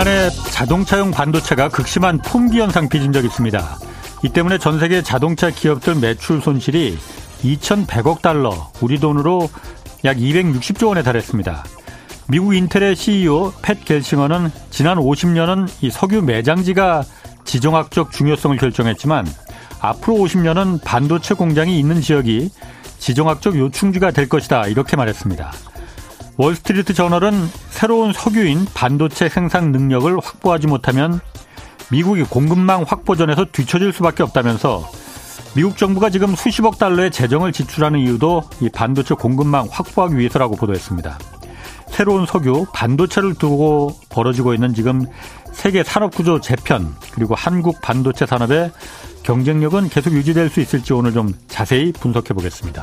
지난해 자동차용 반도체가 극심한 품귀 현상 빚은 적이 있습니다. 이 때문에 전 세계 자동차 기업들 매출 손실이 2,100억 달러, 우리 돈으로 약 260조 원에 달했습니다. 미국 인텔의 CEO 팻 겔싱어는 지난 50년은 이 석유 매장지가 지정학적 중요성을 결정했지만 앞으로 50년은 반도체 공장이 있는 지역이 지정학적 요충지가 될 것이다 이렇게 말했습니다. 월스트리트 저널은 새로운 석유인 반도체 생산 능력을 확보하지 못하면 미국이 공급망 확보전에서 뒤처질 수밖에 없다면서 미국 정부가 지금 수십억 달러의 재정을 지출하는 이유도 이 반도체 공급망 확보하기 위해서라고 보도했습니다. 새로운 석유, 반도체를 두고 벌어지고 있는 지금 세계 산업 구조 재편, 그리고 한국 반도체 산업의 경쟁력은 계속 유지될 수 있을지 오늘 좀 자세히 분석해 보겠습니다.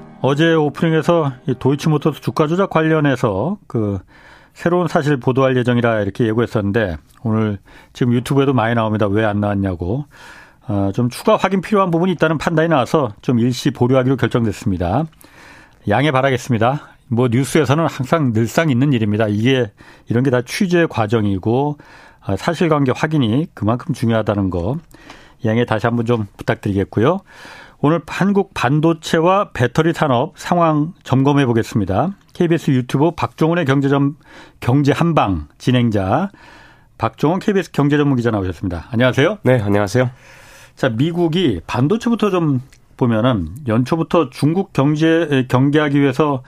어제 오프닝에서 도이치모터스 주가 조작 관련해서 그 새로운 사실 보도할 예정이라 이렇게 예고했었는데 오늘 지금 유튜브에도 많이 나옵니다. 왜 안 나왔냐고. 어, 좀 추가 확인 필요한 부분이 있다는 판단이 나와서 좀 일시 보류하기로 결정됐습니다. 양해 바라겠습니다. 뭐 뉴스에서는 항상 늘상 있는 일입니다. 이게 이런 게 다 취재 과정이고 아, 사실관계 확인이 그만큼 중요하다는 거 양해 다시 한번 좀 부탁드리겠고요. 오늘 한국 반도체와 배터리 산업 상황 점검해 보겠습니다. KBS 유튜브 박종훈의 경제점 경제 한방 진행자 박종훈 KBS 경제전문 기자 나오셨습니다. 안녕하세요. 네, 안녕하세요. 자, 미국이 반도체부터 좀 보면은 연초부터 중국 경제 경계하기 위해서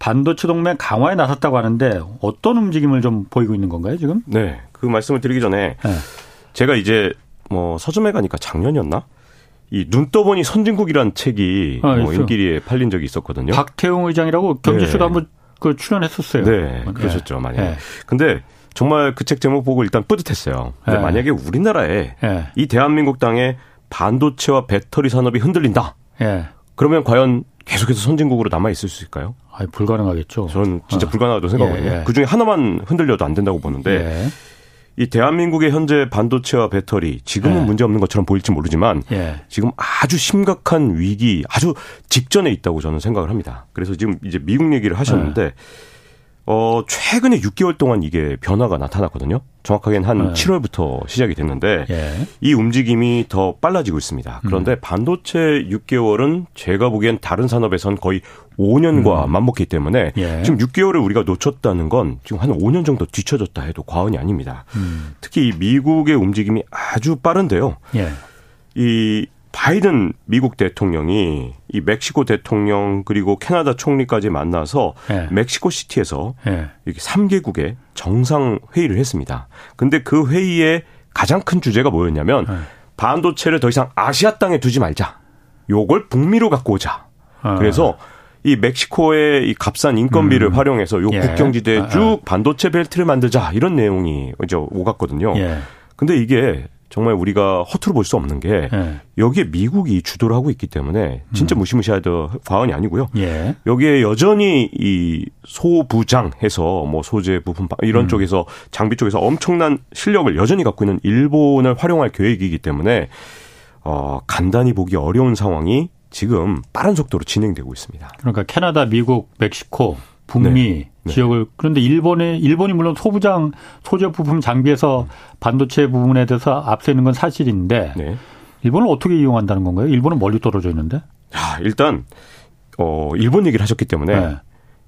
반도체 동맹 강화에 나섰다고 하는데 어떤 움직임을 좀 보이고 있는 건가요, 지금? 네. 그 말씀을 드리기 전에 네. 제가 이제 뭐 서점에 가니까 작년이었나? 이 눈 떠보니 선진국이란 책이 아, 뭐 일기리에 팔린 적이 있었거든요. 박태웅 의장이라고 경제쇼도 네. 한번 그 출연했었어요. 네, 그러셨죠, 만약에. 네. 근데 정말 그 책 제목 보고 일단 뿌듯했어요. 근데 네. 만약에 우리나라에 네. 이 대한민국 땅에 반도체와 배터리 산업이 흔들린다. 네. 그러면 과연 계속해서 선진국으로 남아 있을 수 있을까요? 아, 불가능하겠죠. 저는 진짜 어. 불가능하다고 생각하거든요. 예, 예. 그 중에 하나만 흔들려도 안 된다고 보는데 예. 이 대한민국의 현재 반도체와 배터리 지금은 예. 문제 없는 것처럼 보일지 모르지만 예. 지금 아주 심각한 위기 아주 직전에 있다고 저는 생각을 합니다. 그래서 지금 이제 미국 얘기를 하셨는데 예. 어 최근에 6개월 동안 이게 변화가 나타났거든요. 정확하게는 한 네. 7월부터 시작이 됐는데 예. 이 움직임이 더 빨라지고 있습니다. 그런데 음. 반도체 6개월은 제가 보기엔 다른 산업에선 거의 5년과 음. 맞먹기 때문에 예. 지금 6개월을 우리가 놓쳤다는 건 지금 한 5년 정도 뒤쳐졌다 해도 과언이 아닙니다. 음. 특히 미국의 움직임이 아주 빠른데요. 예. 이 바이든 미국 대통령이 이 멕시코 대통령 그리고 캐나다 총리까지 만나서 예. 멕시코 시티에서 예. 이렇게 3개국의 정상 회의를 했습니다. 근데 그 회의의 가장 큰 주제가 뭐였냐면 예. 반도체를 더 이상 아시아 땅에 두지 말자. 요걸 북미로 갖고 오자. 아. 그래서 이 멕시코의 이 값싼 인건비를 음. 활용해서 요 예. 국경지대에 아, 아. 쭉 반도체 벨트를 만들자 이런 내용이 이제 오갔거든요. 예. 근데 이게 정말 우리가 허투루 볼 수 없는 게 예. 여기에 미국이 주도를 하고 있기 때문에 진짜 음. 무시무시하도 과언이 아니고요. 예. 여기에 여전히 이 소부장 해서 뭐 소재 부품 이런 음. 쪽에서 장비 쪽에서 엄청난 실력을 여전히 갖고 있는 일본을 활용할 계획이기 때문에 어 간단히 보기 어려운 상황이 지금 빠른 속도로 진행되고 있습니다. 그러니까 캐나다, 미국, 멕시코, 북미 네. 네. 지역을 그런데 일본의 일본이 물론 소부장 소재 부품 장비에서 반도체 부분에 대해서 앞서 있는 건 사실인데 네. 일본을 어떻게 이용한다는 건가요? 일본은 멀리 떨어져 있는데. 야, 일단 어 일본 얘기를 하셨기 때문에 네.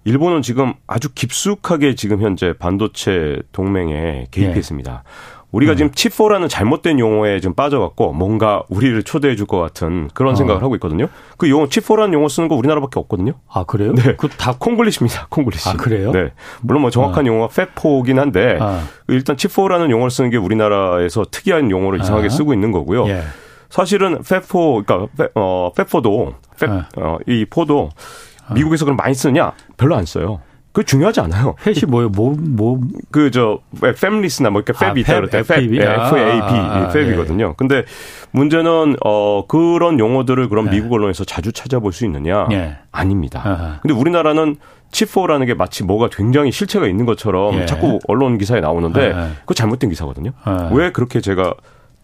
일본은 지금 아주 깊숙하게 지금 현재 반도체 동맹에 개입했습니다. 네. 우리가 음. 지금 칩4라는 잘못된 용어에 좀 빠져갖고 뭔가 우리를 초대해 줄 것 같은 그런 어. 생각을 하고 있거든요. 그 용어 칩4라는 용어 쓰는 거 우리나라밖에 없거든요. 아 그래요? 네, 그 다 콩글리시입니다. 콩글리시. 아 그래요? 네, 물론 뭐 정확한 어. 용어가 팹4긴 한데 어. 일단 칩4라는 용어를 쓰는 게 우리나라에서 특이한 용어를 이상하게 아. 쓰고 있는 거고요. 예. 사실은 팹4 그러니까 팹, 어, 팹4도 팹, 어, 이4도 어. 미국에서 그럼 많이 쓰느냐? 별로 안 써요. 그 중요하지 않아요. 펫이 뭐예요? 뭐, 뭐. 그, 저, 패밀리스나 뭐, 이렇게 팹이 아, 있다 때, 팹, F-A-B, 아, 팹이거든요. 예. 근데 문제는, 어, 그런 용어들을 그럼 예. 미국 언론에서 자주 찾아볼 수 있느냐? 예. 아닙니다. 아하. 근데 우리나라는 치포라는 게 마치 뭐가 굉장히 실체가 있는 것처럼 예. 자꾸 언론 기사에 나오는데, 예. 그거 잘못된 기사거든요. 예. 왜 그렇게 제가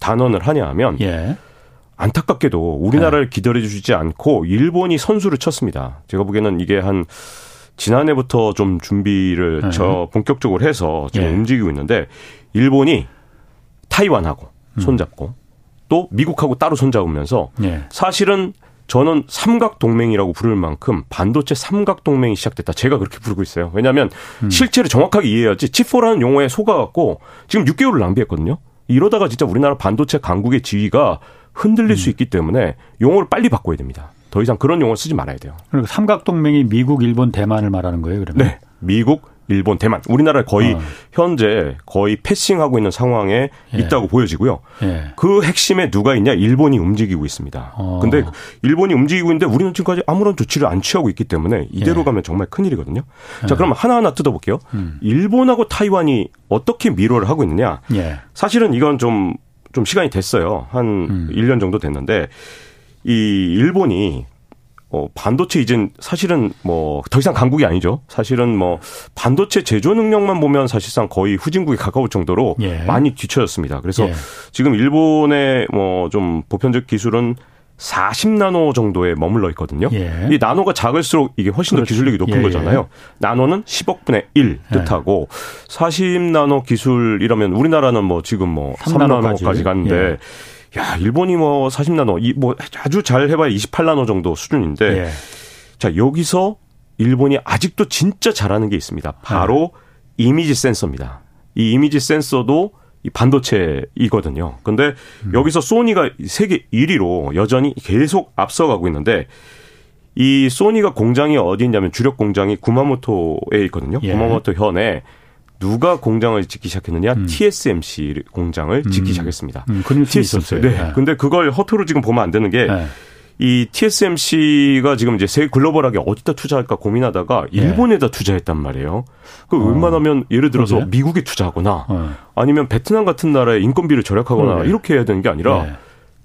단언을 하냐 하면, 안타깝게도 우리나라를 기다려 주지 않고 일본이 선수를 쳤습니다. 제가 보기에는 이게 한 지난해부터 좀 준비를 네. 저 본격적으로 해서 지금 예. 움직이고 있는데 일본이 타이완하고 음. 손잡고 또 미국하고 따로 손잡으면서 예. 사실은 저는 삼각 동맹이라고 부를 만큼 반도체 삼각 동맹이 시작됐다. 제가 그렇게 부르고 있어요. 왜냐하면 음. 실체를 정확하게 이해해야지 치포라는 용어에 속아갖고 지금 6개월을 낭비했거든요. 이러다가 진짜 우리나라 반도체 강국의 지위가 흔들릴 음. 수 있기 때문에 용어를 빨리 바꿔야 됩니다. 더 이상 그런 용어 쓰지 말아야 돼요. 그리고 삼각동맹이 미국, 일본, 대만을 말하는 거예요, 그러면? 네. 미국, 일본, 대만. 우리나라 거의 어. 현재 거의 패싱하고 있는 상황에 예. 있다고 보여지고요. 예. 그 핵심에 누가 있냐? 일본이 움직이고 있습니다. 어. 근데 일본이 움직이고 있는데 우리는 지금까지 아무런 조치를 안 취하고 있기 때문에 이대로 예. 가면 정말 큰일이거든요. 자, 예. 그럼 하나하나 뜯어볼게요. 음. 일본하고 타이완이 어떻게 미로를 하고 있느냐? 예. 사실은 이건 좀, 좀 시간이 됐어요. 한 음. 1년 정도 됐는데 이 일본이 어, 반도체 이젠 사실은 뭐 더 이상 강국이 아니죠. 사실은 뭐 반도체 제조 능력만 보면 사실상 거의 후진국에 가까울 정도로 예. 많이 뒤처졌습니다. 그래서 예. 지금 일본의 뭐 좀 보편적 기술은 40나노 정도에 머물러 있거든요. 예. 이 나노가 작을수록 이게 훨씬 그렇죠. 더 기술력이 높은 예, 예. 거잖아요. 나노는 10억분의 1 예. 뜻하고 40나노 기술이라면 우리나라는 뭐 지금 뭐 3나노까지, 3나노까지 갔는데 예. 야, 일본이 뭐 40나노, 이 뭐 아주 잘 해봐야 28나노 정도 수준인데, 예. 자, 여기서 일본이 아직도 진짜 잘하는 게 있습니다. 바로 네. 이미지 센서입니다. 이 이미지 센서도 이 반도체이거든요. 근데 음. 여기서 소니가 세계 1위로 여전히 계속 앞서가고 있는데 이 소니가 공장이 어디 있냐면 주력 공장이 구마모토에 있거든요. 예. 구마모토 현에 누가 공장을 짓기 시작했느냐? 음. TSMC 공장을 음. 짓기 시작했습니다. 음, 그 뉴스 있었어요. 네. 네. 근데 그걸 허투루 지금 보면 안 되는 게 네. 이 TSMC가 지금 이제 세계 글로벌하게 어디다 투자할까 고민하다가 예. 일본에다 투자했단 말이에요. 그 어. 웬만하면 예를 들어서 그래? 미국에 투자하거나 어. 아니면 베트남 같은 나라에 인건비를 절약하거나 그래. 이렇게 해야 되는 게 아니라 네.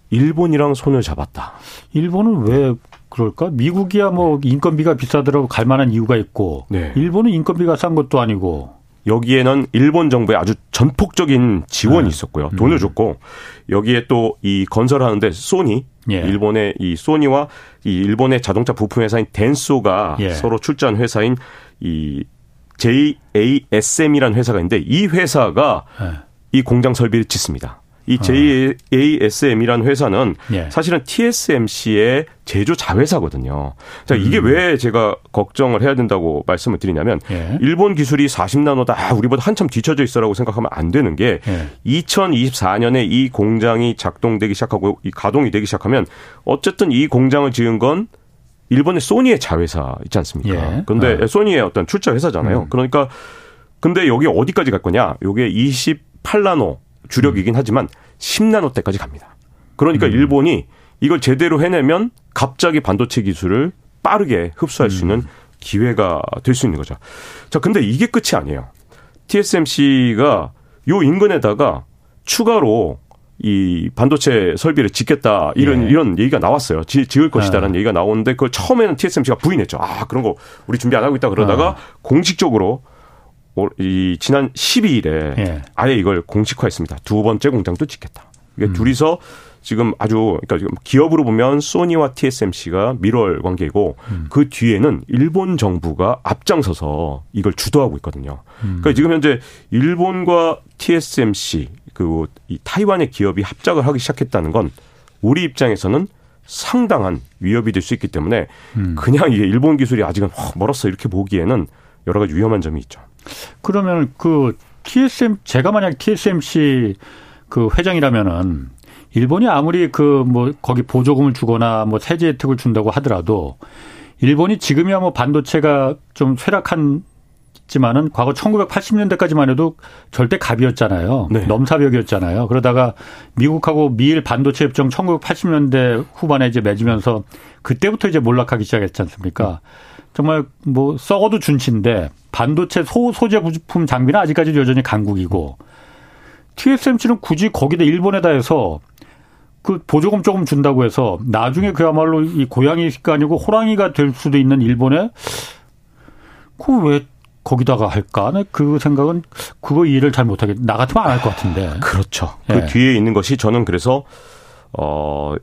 일본이랑 손을 잡았다. 일본은 왜 그럴까? 미국이야 뭐 인건비가 비싸더라도 갈 만한 이유가 있고 네. 일본은 인건비가 싼 것도 아니고 여기에는 일본 정부의 아주 전폭적인 지원이 네. 있었고요. 돈을 음. 줬고 여기에 또 이 건설하는데 소니 예. 일본의 이 소니와 이 일본의 자동차 부품 회사인 덴소가 예. 서로 출자한 회사인 이 JASM이라는 회사가 있는데 이 회사가 예. 이 공장 설비를 짓습니다. 이 JASM이라는 회사는 예. 사실은 TSMC의 제조 자회사거든요. 자, 이게 음. 왜 제가 걱정을 해야 된다고 말씀을 드리냐면 예. 일본 기술이 40나노다. 아, 우리보다 한참 뒤쳐져 있어라고 생각하면 안 되는 게 예. 2024년에 이 공장이 작동되기 시작하고 이 가동이 되기 시작하면 어쨌든 이 공장을 지은 건 일본의 소니의 자회사 있지 않습니까? 예. 그런데 어. 소니의 어떤 출자 회사잖아요. 음. 그러니까 근데 여기 어디까지 갈 거냐? 요게 28나노 주력이긴 하지만 10나노대까지 갑니다. 그러니까 음. 일본이 이걸 제대로 해내면 갑자기 반도체 기술을 빠르게 흡수할 수 있는 음. 기회가 될 수 있는 거죠. 자, 근데 이게 끝이 아니에요. TSMC가 요 인근에다가 추가로 이 반도체 설비를 짓겠다 이런 예. 이런 얘기가 나왔어요. 지, 을 것이다라는 아. 얘기가 나오는데 그걸 처음에는 TSMC가 부인했죠. 아 그런 거 우리 준비 안 하고 있다 그러다가 아. 공식적으로 이 지난 12일에 예. 아예 이걸 공식화했습니다. 두 번째 공장도 짓겠다. 이게 음. 둘이서 지금 아주 그러니까 기업으로 보면 소니와 TSMC가 밀월 관계이고 음. 그 뒤에는 일본 정부가 앞장서서 이걸 주도하고 있거든요. 음. 그러니까 지금 현재 일본과 TSMC 그 이 타이완의 기업이 합작을 하기 시작했다는 건 우리 입장에서는 상당한 위협이 될 수 있기 때문에 음. 그냥 이게 일본 기술이 아직은 멀었어 이렇게 보기에는 여러 가지 위험한 점이 있죠. 그러면 그 TSM 제가 만약 TSMC 그 회장이라면은 일본이 아무리 그 뭐 거기 보조금을 주거나 뭐 세제 혜택을 준다고 하더라도 일본이 지금이야 뭐 반도체가 좀 쇠락한 지만은 과거 1980년대까지만 해도 절대 갑이었잖아요. 네. 넘사벽이었잖아요. 그러다가 미국하고 미일 반도체 협정 1980년대 후반에 이제 맺으면서 그때부터 이제 몰락하기 시작했지 않습니까? 정말 뭐 썩어도 준치인데 반도체 소 소재 부품 장비는 아직까지 여전히 강국이고 TSMC는 굳이 거기다 일본에다 해서 그 보조금 조금 준다고 해서 나중에 그야말로 이 고양이가 아니고 호랑이가 될 수도 있는 일본에 그왜 거기다가 할까? 그 생각은 그거 이해를 잘 못하겠. 나 같으면 안 할 것 같은데. 그렇죠. 그 예. 뒤에 있는 것이 저는 그래서 어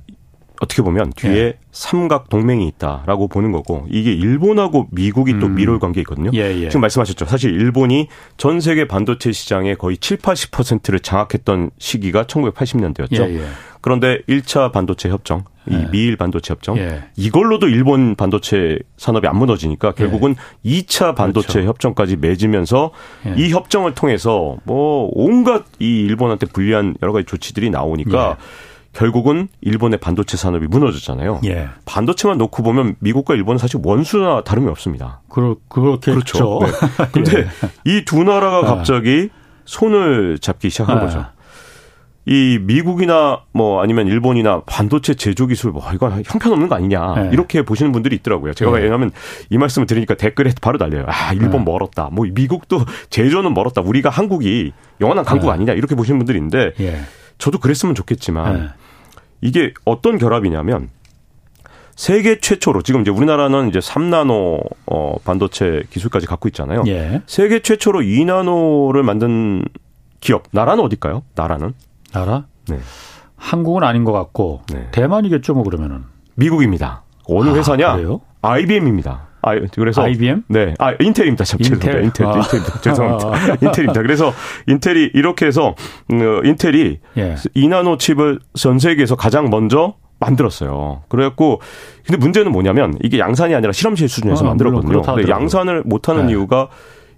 어떻게 보면 뒤에 예. 삼각 동맹이 있다라고 보는 거고 이게 일본하고 미국이 또 음. 미롤 관계 있거든요. 예, 예. 지금 말씀하셨죠. 사실 일본이 전 세계 반도체 시장의 거의 7, 80%를 장악했던 시기가 1980년대였죠. 예, 예. 그런데 1차 반도체 협정, 이 예. 미일 반도체 협정 이걸로도 일본 반도체 산업이 안 무너지니까 결국은 2차 반도체 그렇죠. 협정까지 맺으면서 이 협정을 통해서 뭐 온갖 이 일본한테 불리한 여러 가지 조치들이 나오니까 결국은 일본의 반도체 산업이 무너졌잖아요. 예. 반도체만 놓고 보면 미국과 일본은 사실 원수나 다름이 없습니다. 그렇, 그렇겠죠. 그렇죠. 네. 근데 예. 이두 나라가 아. 갑자기 손을 잡기 시작한 아. 거죠. 이 미국이나 뭐 아니면 일본이나 반도체 제조 기술 뭐 이거 형편없는 거 아니냐 네. 이렇게 보시는 분들이 있더라고요. 제가 네. 왜냐하면 이 말씀을 드리니까 댓글에 바로 달려요. 아 일본 네. 멀었다. 뭐 미국도 제조는 멀었다. 우리가 한국이 영원한 강국 아니냐 이렇게 보시는 예. 저도 그랬으면 좋겠지만 이게 어떤 결합이냐면 세계 최초로 지금 이제 우리나라는 이제 3나노 어 반도체 기술까지 갖고 있잖아요. 예. 세계 최초로 2나노를 만든 기업 나라는 어딜까요? 나라는? 나라? 네. 한국은 아닌 것 같고 네. 대만이겠죠, 뭐 그러면은. 미국입니다. 어느 아, 회사냐? 그래요? IBM입니다. 아, 그래서 IBM? 네, 아 인텔입니다. 참, 인텔, 인텔, 아. 인텔, 죄송합니다. 인텔입니다. 그래서 인텔이 이렇게 해서 음, 어, 인텔이 예. 2나노 칩을 전 세계에서 가장 먼저 만들었어요. 그래갖고 근데 문제는 뭐냐면 이게 양산이 아니라 실험실 수준에서 아, 만들었거든요. 근데 양산을 못 하는 네. 이유가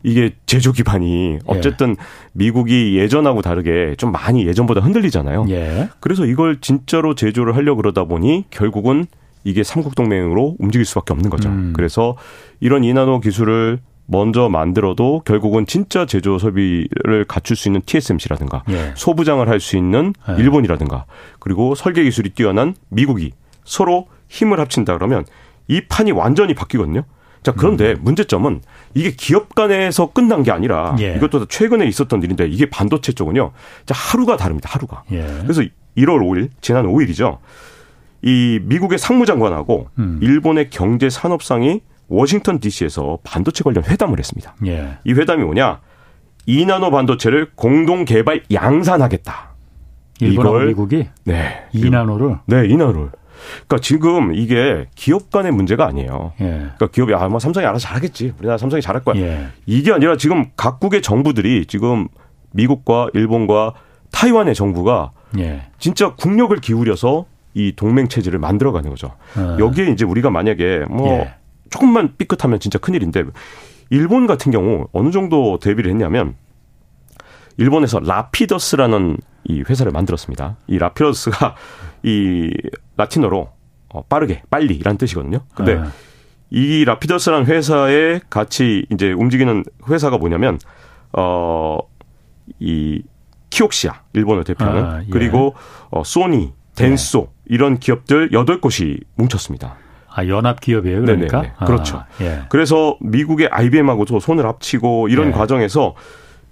이게 제조 기반이 예. 어쨌든 예. 미국이 예전하고 다르게 좀 많이 예전보다 흔들리잖아요. 예. 그래서 이걸 진짜로 제조를 하려 고 그러다 보니 결국은 이게 삼국 동맹으로 움직일 수밖에 없는 거죠. 음. 그래서 이런 이나노 기술을 먼저 만들어도 결국은 진짜 제조 설비를 갖출 수 있는 TSMC라든가 예. 소부장을 할 수 있는 예. 일본이라든가 그리고 설계 기술이 뛰어난 미국이 서로 힘을 합친다 그러면 이 판이 완전히 바뀌거든요. 자, 그런데 음. 문제점은 이게 기업 간에서 끝난 게 아니라 예. 이것도 최근에 있었던 일인데 이게 반도체 쪽은요. 자, 하루가 다릅니다. 하루가. 예. 그래서 1월 5일, 지난 5일이죠. 이 미국의 상무장관하고 음. 일본의 경제 산업상이 워싱턴 DC에서 반도체 관련 회담을 했습니다. 예. 이 회담이 뭐냐? 2나노 반도체를 공동 개발 양산하겠다. 일본하고 미국이 네. 2나노를 네, 2나노를. 그러니까 지금 이게 기업 간의 문제가 아니에요. 예. 그러니까 기업이 아마 삼성이 알아서 잘하겠지. 우리나라 삼성이 잘할 거야. 예. 이게 아니라 지금 각국의 정부들이 지금 미국과 일본과 타이완의 정부가 예. 진짜 국력을 기울여서 이 동맹 체제를 만들어가는 거죠. 어. 여기에 이제 우리가 만약에 뭐 예. 조금만 삐끗하면 진짜 큰일인데 일본 같은 경우 어느 정도 대비를 했냐면 일본에서 라피더스라는 이 회사를 만들었습니다. 이 라피더스가 이 라틴어로 어, 빠르게 빨리라는 뜻이거든요. 근데 네. 이 라피더스라는 회사에 같이 이제 움직이는 회사가 뭐냐면 어이 키옥시아 일본을 대표하는 아, 예. 그리고 어 소니 덴소 네. 이런 기업들 8곳이 뭉쳤습니다. 아, 연합 기업이에요, 그러니까? 네네 그렇죠. 아, 예. 그래서 미국의 IBM하고도 손을 합치고 이런 예. 과정에서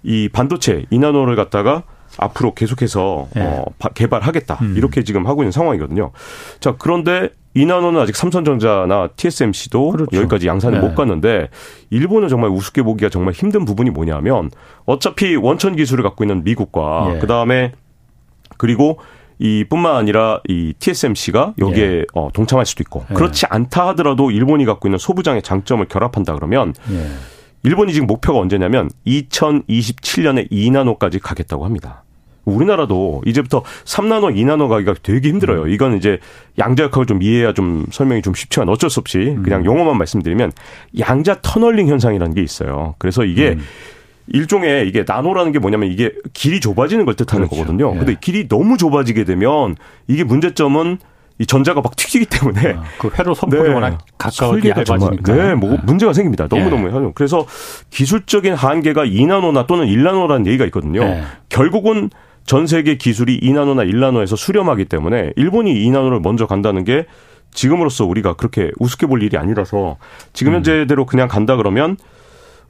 이 반도체 이나노를 갖다가 앞으로 계속해서 예. 어, 개발하겠다. 음. 이렇게 지금 하고 있는 상황이거든요. 자, 그런데 이나노는 아직 삼성전자나 TSMC도 그렇죠. 여기까지 양산을 네. 못 갔는데 일본은 정말 우습게 보기가 정말 힘든 부분이 뭐냐면 어차피 원천 기술을 갖고 있는 미국과 예. 그다음에 그리고 이 뿐만 아니라 이 TSMC가 여기에 예. 어, 동참할 수도 있고 예. 그렇지 않다 하더라도 일본이 갖고 있는 소부장의 장점을 결합한다 그러면 예. 일본이 지금 목표가 언제냐면 2027년에 2나노까지 가겠다고 합니다. 우리나라도 이제부터 3나노, 2나노 가기가 되게 힘들어요. 음. 이건 이제 양자역학을 좀 이해해야 좀 설명이 좀 쉽지만 어쩔 수 없이 음. 그냥 용어만 말씀드리면 양자 터널링 현상이라는 게 있어요. 그래서 이게 음. 일종의 이게 나노라는 게 뭐냐면 이게 길이 좁아지는 걸 뜻하는 그렇죠. 거거든요. 예. 근데 길이 너무 좁아지게 되면 이게 문제점은 이 전자가 막 튀기기 때문에 아, 그 회로 선풍이 네. 워낙 가까우게 얇아지니까 네, 뭐 네. 문제가 생깁니다. 너무 너무 예. 그래서 기술적인 한계가 2나노나 또는 1나노라는 얘기가 있거든요. 예. 결국은 전 세계 기술이 2나노나 1나노에서 수렴하기 때문에 일본이 2나노를 먼저 간다는 게 지금으로서 우리가 그렇게 우습게 볼 일이 아니라서 지금 음. 현재대로 그냥 간다 그러면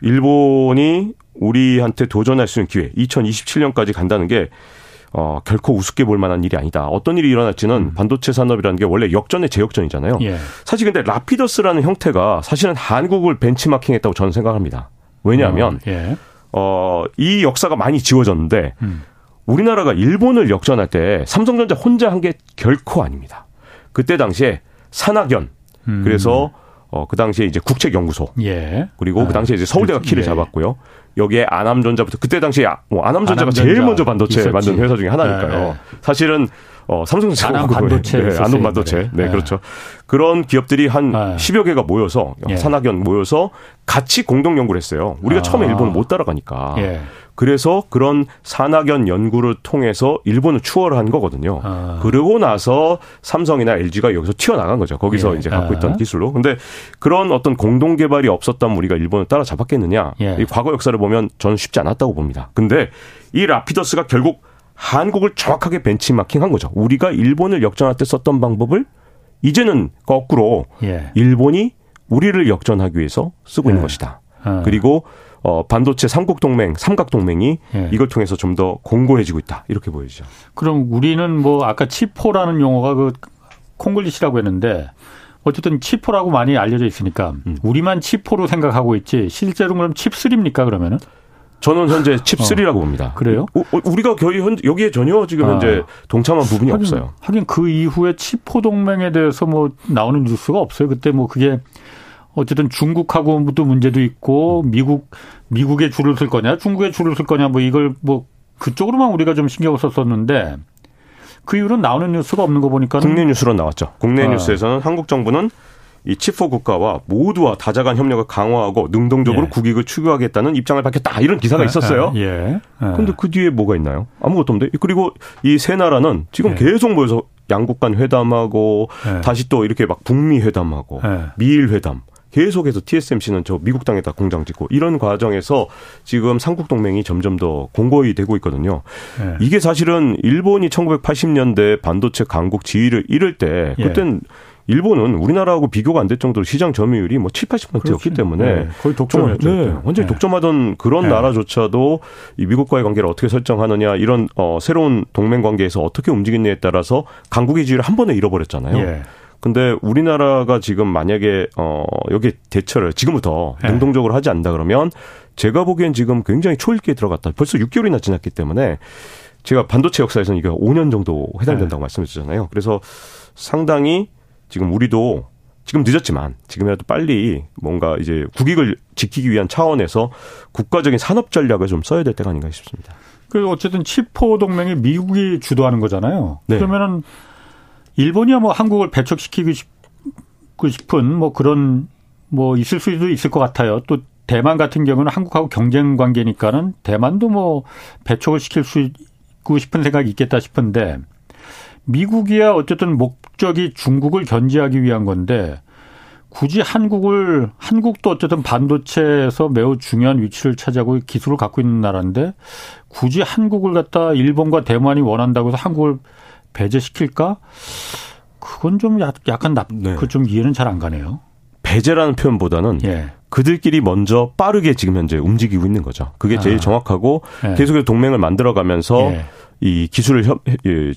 일본이 우리한테 도전할 수 있는 기회 2027년까지 간다는 게 어, 결코 우습게 볼 만한 일이 아니다. 어떤 일이 일어날지는 음. 반도체 산업이라는 게 원래 역전의 제역전이잖아요. 예. 사실 근데 라피더스라는 형태가 사실은 한국을 벤치마킹했다고 저는 생각합니다. 왜냐하면 어, 예. 어, 이 역사가 많이 지워졌는데 음. 우리나라가 일본을 역전할 때 삼성전자 혼자 한 게 결코 아닙니다. 그때 당시에 산학연 음. 그래서 어, 그 당시에 이제 국책연구소. 예. 그리고 그 아, 그 당시에 이제 서울대가 키를 예. 잡았고요. 여기에 아남전자부터 그때 당시에 아, 뭐 아남전자가 아남전자 제일 먼저 반도체 있었지. 만든 회사 중에 하나니까요. 예. 예. 사실은 어, 삼성전자 안암 반도체. 네, 안암 반도체. 네, 네, 그렇죠. 그런 기업들이 한 네. 10여 개가 모여서 예. 산학연 모여서 같이 공동 연구를 했어요. 우리가 아. 처음에 일본을 못 따라가니까. 예. 그래서 그런 산학연 연구를 통해서 일본을 추월을 한 거거든요. 아. 그러고 나서 삼성이나 LG가 여기서 튀어나간 거죠. 거기서 예. 이제 갖고 있던 아. 기술로. 근데 그런 어떤 공동 개발이 없었다면 우리가 일본을 따라잡았겠느냐? 예. 이 과거 역사를 보면 저는 쉽지 않았다고 봅니다. 근데 이 라피더스가 결국 한국을 정확하게 벤치마킹한 거죠. 우리가 일본을 역전할 때 썼던 방법을 이제는 거꾸로 예. 일본이 우리를 역전하기 위해서 쓰고 있는 예. 것이다. 아. 그리고 어, 반도체 삼국 동맹, 삼각 동맹이 예. 이걸 통해서 좀 더 공고해지고 있다. 이렇게 보여지죠. 그럼 우리는 뭐 아까 치포라는 용어가 그 콩글리시라고 했는데 어쨌든 치포라고 많이 알려져 있으니까 음. 우리만 치포로 생각하고 있지 실제로 그럼 칩3입니까 그러면은? 저는 현재 칩3라고 어. 봅니다. 그래요? 어, 어, 우리가 거의 현, 여기에 전혀 지금 아. 현재 동참한 부분이 하긴, 없어요. 하긴 그 이후에 치포 동맹에 대해서 뭐 나오는 뉴스가 없어요. 그때 뭐 그게 어쨌든 중국하고도 문제도 있고 미국 미국에 줄을 쓸 거냐 중국에 줄을 쓸 거냐 뭐 이걸 뭐 그쪽으로만 우리가 좀 신경을 썼었는데 그 이후로 나오는 뉴스가 없는 거 보니까 국내 뉴스로 나왔죠. 국내 아. 뉴스에서는 한국 정부는 이 치포 국가와 모두와 다자간 협력을 강화하고 능동적으로 예. 국익을 추구하겠다는 입장을 밝혔다 이런 기사가 아, 있었어요. 아, 예. 그런데 예. 그 뒤에 뭐가 있나요? 아무것도 없는데 그리고 이 세 나라는 지금 예. 계속 모여서 양국 간 회담하고 예. 다시 또 이렇게 막 북미 회담하고 예. 미일 회담 계속해서 TSMC는 저 미국 땅에다 공장 짓고 이런 과정에서 지금 삼국 동맹이 점점 더 공고히 되고 있거든요. 네. 이게 사실은 일본이 1980년대 반도체 강국 지위를 잃을 때 예. 그땐 예. 일본은 우리나라하고 비교가 안 될 정도로 시장 점유율이 뭐 7, 80%였기 때문에 네, 거의 독점했죠. 네, 완전히 네. 독점하던 그런 네. 나라조차도 이 미국과의 관계를 어떻게 설정하느냐 이런 어 새로운 동맹 관계에서 어떻게 움직이느냐에 따라서 강국의 지위를 한 번에 잃어버렸잖아요. 예. 근데 우리나라가 지금 만약에 어 여기 대처를 지금부터 네. 능동적으로 하지 않는다 그러면 제가 보기엔 지금 굉장히 초읽기에 들어갔다. 벌써 6개월이나 지났기 때문에 제가 반도체 역사에서는 이게 5년 정도 해당된다고 네. 말씀드렸잖아요. 그래서 상당히 지금 우리도 지금 늦었지만 지금이라도 빨리 뭔가 이제 국익을 지키기 위한 차원에서 국가적인 산업 전략을 좀 써야 될 때가 아닌가 싶습니다. 그 어쨌든 치포 동맹이 미국이 주도하는 거잖아요. 네. 그러면은 일본이야 뭐 한국을 배척시키고 싶은 뭐 그런 뭐 있을 수도 있을 것 같아요. 또 대만 같은 경우는 한국하고 경쟁 관계니까는 대만도 뭐 배척을 시킬 수 있고 싶은 생각이 있겠다 싶은데 미국이야 어쨌든 목적이 중국을 견제하기 위한 건데 굳이 한국을 한국도 어쨌든 반도체에서 매우 중요한 위치를 차지하고 기술을 갖고 있는 나라인데 굳이 한국을 갖다 일본과 대만이 원한다고 해서 한국을 배제시킬까? 그건 좀 약간 납, 네. 그좀 이해는 잘 안 가네요. 배제라는 표현보다는 예. 그들끼리 먼저 빠르게 지금 현재 움직이고 있는 거죠. 그게 제일 아. 정확하고 예. 계속해서 동맹을 만들어가면서 예. 이 기술을 협,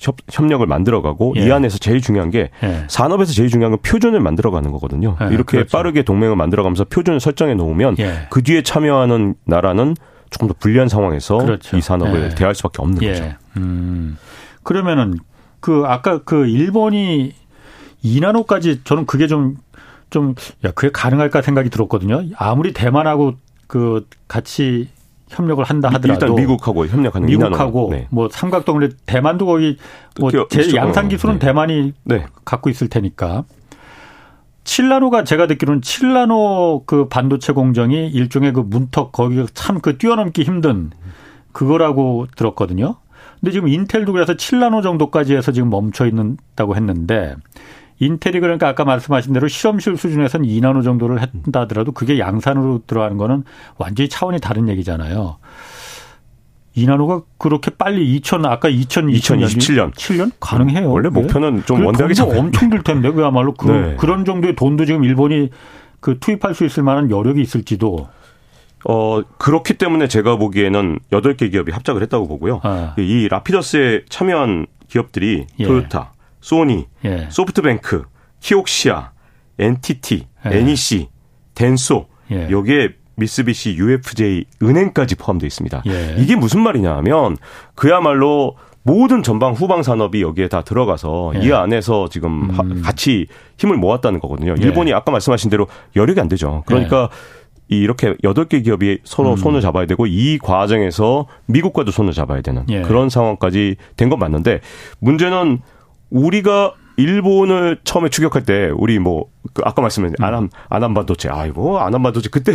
협, 협력을 만들어가고 이 예. 안에서 제일 중요한 게 예. 산업에서 제일 중요한 건 표준을 만들어가는 거거든요. 예, 이렇게 그렇죠. 빠르게 동맹을 만들어가면서 표준을 설정해 놓으면 그 뒤에 참여하는 나라는 조금 더 불리한 상황에서 그렇죠. 이 산업을 대할 수밖에 없는 거죠. 음. 그러면은 그 아까 그 일본이 2나노까지 저는 그게 좀 좀 야 그게 가능할까 생각이 들었거든요. 아무리 대만하고 그 같이 협력을 한다 하더라도 일단 미국하고 협력하는 미국하고 네. 뭐 삼각동을 대만도 거기 뭐 제 양산 기술은 네. 대만이 네. 갖고 있을 테니까 7나노가 제가 듣기로는 7나노 그 반도체 공정이 일종의 그 문턱 거기 참 그 뛰어넘기 힘든 그거라고 들었거든요. 근데 지금 인텔도 그래서 7나노 정도까지 해서 지금 멈춰 있는다고 했는데 인텔이 그러니까 아까 말씀하신 대로 실험실 수준에서는 2나노 정도를 했다 하더라도 그게 양산으로 들어가는 거는 완전히 차원이 다른 얘기잖아요. 이나노가 그렇게 빨리 2000 아까 2020년 2027년 7년 가능해요. 원래 목표는 좀 원대하게 잡 엄청 들 텐데 그야말로 그, 네. 그런 정도의 돈도 지금 일본이 그 투입할 수 있을 만한 여력이 있을지도 어, 그렇기 때문에 제가 보기에는 8개 기업이 합작을 했다고 보고요. 아. 이 라피더스에 참여한 기업들이 예. 토요타, 소니, 예. 소프트뱅크, 키옥시아, NTT, 예. NEC, 덴소, 예. 여기에 미쓰비시, UFJ, 은행까지 포함되어 있습니다. 예. 이게 무슨 말이냐 하면 그야말로 모든 전방 후방 산업이 여기에 다 들어가서 예. 이 안에서 지금 음. 같이 힘을 모았다는 거거든요. 예. 일본이 아까 말씀하신 대로 여력이 안 되죠. 그러니까 예. 이렇게 여덟 개 기업이 서로 음. 손을 잡아야 되고 이 과정에서 미국과도 손을 잡아야 되는 예. 그런 상황까지 된 건 맞는데 문제는 우리가 일본을 처음에 추격할 때 우리 뭐그 아까 말씀하신 음. 아남 아남 반도체 아이고 아남 반도체 그때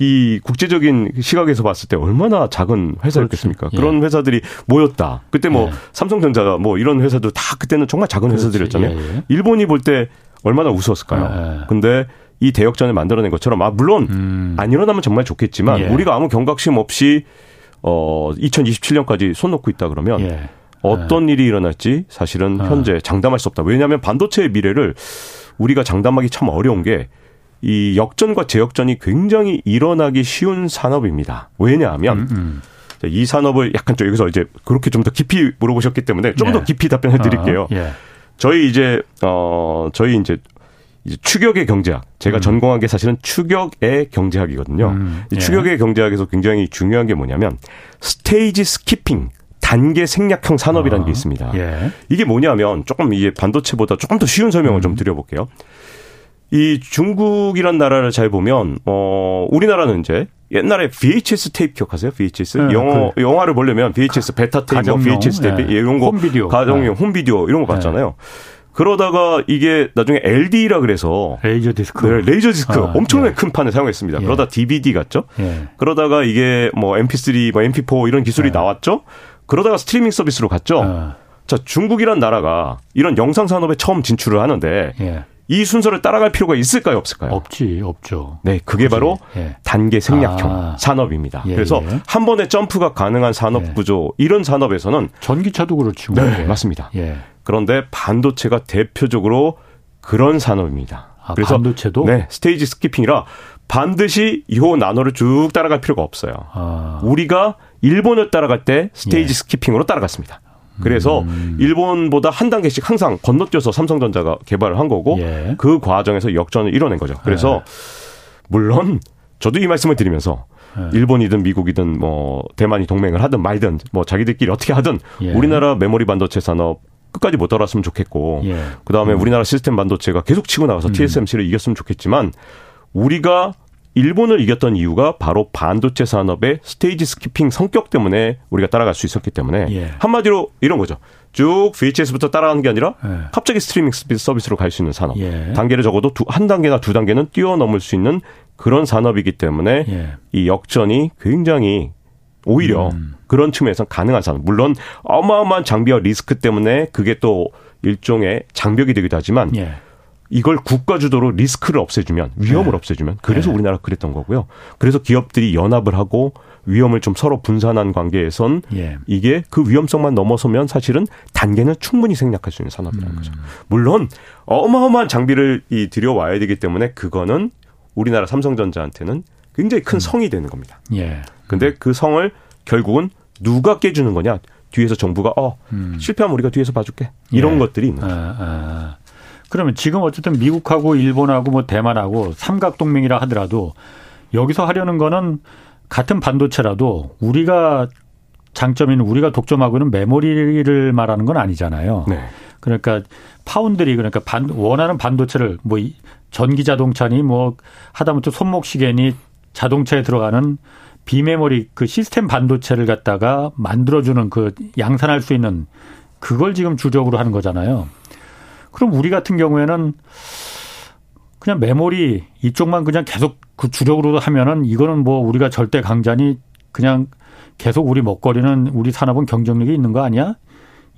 이 국제적인 시각에서 봤을 때 얼마나 작은 회사였겠습니까? 그렇죠. 그런 회사들이 모였다. 그때 뭐 예. 삼성전자 뭐 이런 회사도 다 그때는 정말 작은. 회사들이었잖아요. 예, 예. 일본이 볼 때 얼마나 우스웠을까요? 예, 예. 근데 이 대역전을 만들어낸 것처럼 아 물론 음. 안 일어나면 정말 좋겠지만 예. 우리가 아무 경각심 없이 어 2027년까지 손 놓고 있다 그러면 어떤 네. 일이 일어날지 사실은 네. 현재 장담할 수 없다. 왜냐하면 반도체의 미래를 우리가 장담하기 참 어려운 게 이 역전과 재역전이 굉장히 일어나기 쉬운 산업입니다. 왜냐하면 음, 음. 이 산업을 약간 좀 여기서 이제 그렇게 좀 더 깊이 물어보셨기 때문에 좀더 네. 깊이 답변해 드릴게요. 어, 예. 저희 이제 어 저희 이제 이제 추격의 경제학. 제가 음. 전공한 게 사실은 추격의 경제학이거든요. 음, 예. 추격의 경제학에서 굉장히 중요한 게 뭐냐면 stage skipping. 단계 생략형 산업이라는 게 아, 있습니다. 예. 이게 뭐냐면 조금 이게 반도체보다 조금 더 쉬운 설명을 음. 좀 드려볼게요. 이 중국이란 나라를 잘 보면 어 우리나라는 이제 옛날에 VHS 테이프 기억하세요? VHS 네, 영어 그, 영화를 보려면 VHS 베타 테이프, 뭐 VHS 테이프 네. 이런 거 가정용 네. 홈비디오 이런 거 봤잖아요. 네. 그러다가 이게 나중에 LD라 그래서 레이저 디스크, 네, 레이저 디스크 아, 엄청나게 예. 큰 판을 사용했습니다. 예. 그러다 DVD 갔죠. 예. 그러다가 이게 뭐 MP3, 뭐 MP4 이런 기술이 예. 나왔죠. 그러다가 스트리밍 서비스로 갔죠. 어. 자, 중국이란 나라가 이런 영상 산업에 처음 진출을 하는데 예. 이 순서를 따라갈 필요가 있을까요, 없을까요? 없지, 없죠. 네, 그게 그치. 바로 예. 단계 생략형 아. 산업입니다. 예, 그래서 예. 한 번에 점프가 가능한 산업 예. 구조 이런 산업에서는 전기차도 그렇죠. 네, 예. 맞습니다. 예. 그런데 반도체가 대표적으로 그런 산업입니다. 아, 그래서 반도체도 네, 스테이지 스키핑이라 반드시 요 나노를 쭉 따라갈 필요가 없어요. 아. 우리가 일본을 따라갈 때 스테이지 예. 스키핑으로 따라갔습니다. 그래서 음. 일본보다 한 단계씩 항상 건너뛰어서 삼성전자가 개발을 한 거고 예. 그 과정에서 역전을 이뤄낸 거죠. 그래서 예. 물론 저도 이 말씀을 드리면서 예. 일본이든 미국이든 뭐 대만이 동맹을 하든 말든 뭐 자기들끼리 어떻게 하든 예. 우리나라 메모리 반도체 산업 끝까지 못 따랐으면 좋겠고 예. 그다음에 음. 우리나라 시스템 반도체가 계속 치고 나가서 음. TSMC를 이겼으면 좋겠지만 우리가 일본을 이겼던 이유가 바로 반도체 산업의 stage skipping 성격 때문에 우리가 따라갈 수 있었기 때문에 예. 한마디로 이런 거죠. 쭉 VHS부터 따라가는 게 아니라 예. 갑자기 스트리밍 서비스로 갈 수 있는 산업. 예. 단계를 적어도 두, 한 단계나 두 단계는 뛰어넘을 수 있는 그런 산업이기 때문에 예. 이 역전이 굉장히 오히려 음. 그런 측면에서 가능한 산업. 물론 어마어마한 장비와 리스크 때문에 그게 또 일종의 장벽이 되기도 하지만 예. 이걸 국가 주도로 리스크를 없애주면 위험을 네. 없애주면 그래서 네. 우리나라 그랬던 거고요. 그래서 기업들이 연합을 하고 위험을 좀 서로 분산한 관계에선 예. 이게 그 위험성만 넘어서면 사실은 단계는 충분히 생략할 수 있는 산업이라는 음. 거죠. 물론 어마어마한 장비를 이 들여와야 되기 때문에 그거는 우리나라 삼성전자한테는 굉장히 큰 음. 성이 되는 겁니다. 예. 근데 그 성을 결국은 누가 깨주는 거냐? 뒤에서 정부가 어 음. 실패하면 우리가 뒤에서 봐줄게 이런 예. 것들이 있는 거죠. 아, 아. 그러면 지금 어쨌든 미국하고 일본하고 뭐 대만하고 삼각 동맹이라 하더라도 여기서 하려는 거는 같은 반도체라도 우리가 장점인 우리가 독점하고는 메모리를 말하는 건 아니잖아요. 네. 그러니까 파운드리 그러니까 반 원하는 반도체를 뭐 전기 자동차니 뭐 하다못해 손목시계니 자동차에 들어가는 비메모리 그 시스템 반도체를 갖다가 만들어주는 그 양산할 수 있는 그걸 지금 주력으로 하는 거잖아요. 그럼 우리 같은 경우에는 그냥 메모리 이쪽만 그냥 계속 그 주력으로 하면은 이거는 뭐 우리가 절대 강자니 그냥 계속 우리 먹거리는 우리 산업은 경쟁력이 있는 거 아니야?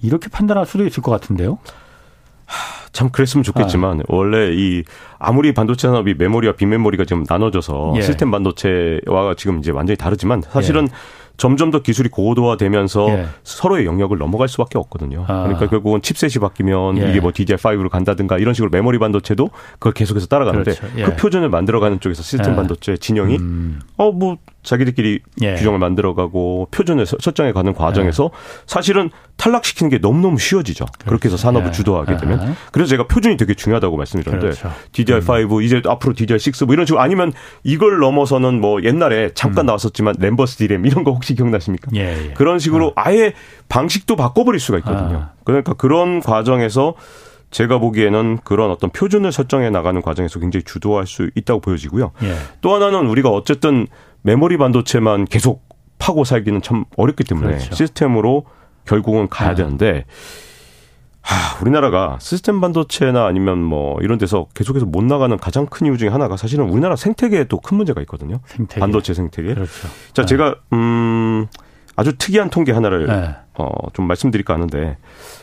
이렇게 판단할 수도 있을 것 같은데요. 참 그랬으면 좋겠지만 아. 원래 이 아무리 반도체 산업이 메모리와 비메모리가 지금 나눠져서 예. 시스템 반도체와 지금 이제 완전히 다르지만 사실은 예. 점점 더 기술이 고도화되면서 예. 서로의 영역을 넘어갈 수밖에 없거든요. 아. 그러니까 결국은 칩셋이 바뀌면 예. 이게 뭐 DDR5로 간다든가 이런 식으로 메모리 반도체도 그걸 계속해서 따라가는데 그렇죠. 예. 그 표준을 만들어가는 쪽에서 시스템 예. 반도체 진영이 음. 어뭐 자기들끼리 예. 규정을 만들어가고 표준을 설정해 가는 과정에서 예. 사실은 탈락시키는 게 너무너무 쉬워지죠. 그렇죠. 그렇게 해서 산업을 주도하게 되면 그래서 제가 표준이 되게 중요하다고 말씀드렸는데 그렇죠. DDR5 음. 이제 앞으로 DDR6 뭐 이런 식으로 아니면 이걸 넘어서는 뭐 옛날에 잠깐 음. 나왔었지만 램버스 디램 이런 거 혹시 기억나십니까? 예, 예. 그런 식으로 아. 예 방식도 바꿔버릴 수가 있거든요. 아. 그러니까 그런 과정에서 제가 보기에는 그런 어떤 표준을 설정해 나가는 과정에서 굉장히 주도할 수 있다고 보여지고요. 예. 또 하나는 우리가 어쨌든 메모리 반도체만 계속 파고 살기는 참 어렵기 때문에 그렇죠. 시스템으로 결국은 가야 아. 되는데 하, 우리나라가 시스템 반도체나 아니면 뭐 이런 데서 계속해서 못 나가는 가장 큰 이유 중에 하나가 사실은 우리나라 생태계에 또 큰 문제가 있거든요. 생태계. 반도체 생태계. 그렇죠. 자, 네. 제가 음 아주 특이한 통계 하나를 네. 어 좀 말씀드릴까 하는데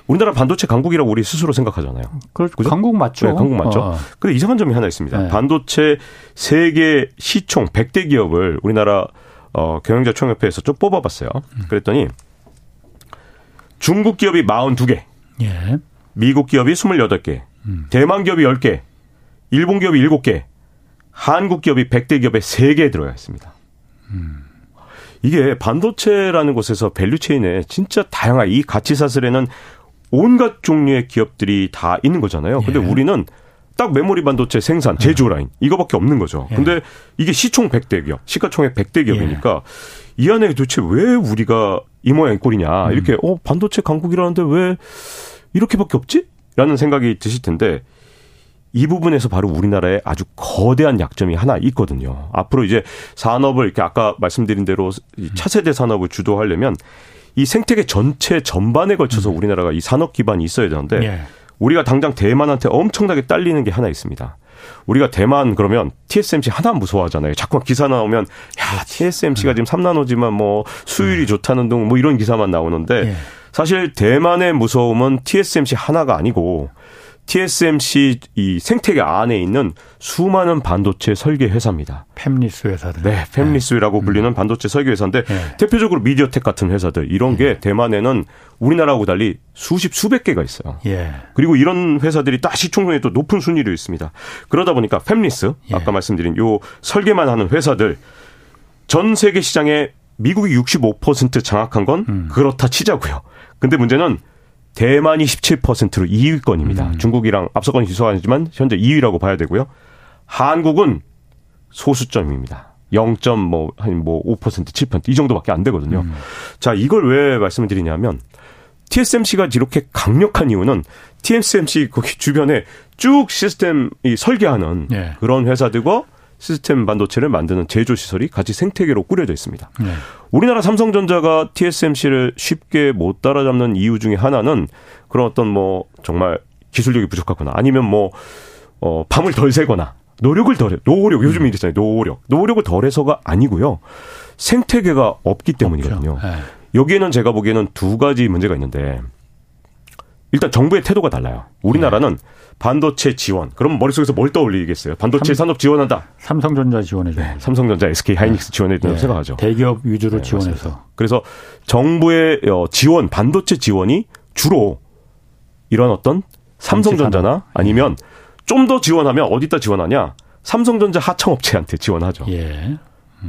우리나라 반도체 강국이라고 우리 스스로 생각하잖아요. 그렇죠. 그죠? 강국 맞죠. 네, 강국 맞죠. 어. 근데 이상한 점이 하나 있습니다. 네. 반도체 세계 시총 100대 기업을 우리나라 어 경영자 총협회에서 좀 뽑아봤어요. 음. 그랬더니 중국 기업이 42개, 예. 미국 기업이 28개, 음. 대만 기업이 10개, 일본 기업이 7개, 한국 기업이 100대 기업에 3개 들어가 있습니다. 음. 이게 반도체라는 곳에서 밸류체인에 진짜 다양한 이 가치 사슬에는 온갖 종류의 기업들이 다 있는 거잖아요. 근데 예. 우리는 딱 메모리 반도체 생산, 제조 라인 이거밖에 없는 거죠. 예. 근데 이게 시총 100대 기업, 시가총액 100대 기업이니까 예. 이 안에 도대체 왜 우리가 이 모양 이 꼴이냐. 음. 이렇게 어 반도체 강국이라는데 왜 이렇게밖에 없지? 라는 생각이 드실 텐데 이 부분에서 바로 우리나라의 아주 거대한 약점이 하나 있거든요. 앞으로 이제 산업을 이렇게 아까 말씀드린 대로 차세대 산업을 주도하려면 이 생태계 전체 전반에 걸쳐서 음. 우리나라가 이 산업 기반이 있어야 되는데 예. 우리가 당장 대만한테 엄청나게 딸리는 게 하나 있습니다. 우리가 대만 그러면 TSMC 하나 무서워하잖아요. 자꾸만 기사 나오면 야 TSMC가 지금 3나노지만 뭐 수율이 좋다는 등 뭐 이런 기사만 나오는데 예. 사실 대만의 무서움은 TSMC 하나가 아니고 TSMC 이 생태계 안에 있는 수많은 반도체 설계 회사입니다. 팹리스 회사들. 네, 팹리스라고 네. 불리는 반도체 설계 회사인데 네. 대표적으로 미디어텍 같은 회사들 이런 게 네. 대만에는 우리나라하고 달리 수십 수백 개가 있어요. 예. 그리고 이런 회사들이 다 시총선에 또 높은 순위로 있습니다. 그러다 보니까 팹리스 예. 아까 말씀드린 요 설계만 하는 회사들 전 세계 시장에 미국이 65% 장악한 건 음. 그렇다 치자고요. 근데 문제는 대만이 17%로 2위권입니다. 음. 중국이랑 앞서건 기소하지만 현재 2위라고 봐야 되고요. 한국은 소수점입니다. 0. 뭐, 한 뭐, 5%, 7%이 정도밖에 안 되거든요. 음. 자, 이걸 왜 말씀을 드리냐면, TSMC가 이렇게 강력한 이유는 TSMC 거기 주변에 쭉 시스템 이 설계하는 네. 그런 회사들과 시스템 반도체를 만드는 제조 시설이 같이 생태계로 꾸려져 있습니다. 네. 우리나라 삼성전자가 TSMC를 쉽게 못 따라잡는 이유 중에 하나는 그런 어떤 뭐 정말 기술력이 부족하거나 아니면 뭐 어, 밤을 덜 새거나 노력을 덜해 노력 요즘 이랬잖아요 노력 노력을 덜해서가 아니고요 생태계가 없기 때문이거든요. 네. 여기에는 제가 보기에는 두 가지 문제가 있는데 일단 정부의 태도가 달라요. 우리나라는 네. 반도체 지원. 그럼 머릿속에서 뭘 떠올리겠어요? 반도체 삼, 산업 지원한다. 삼성전자 지원해줘. 네, 삼성전자, SK 하이닉스 네. 지원해 준다고 네. 생각하죠. 대기업 위주로 네, 지원해서. 맞습니다. 그래서 정부의 어, 지원, 반도체 지원이 주로 이런 어떤 삼성전자나 아니면 좀 더 지원하면 어디다 지원하냐? 삼성전자 하청업체한테 지원하죠. 예. 음.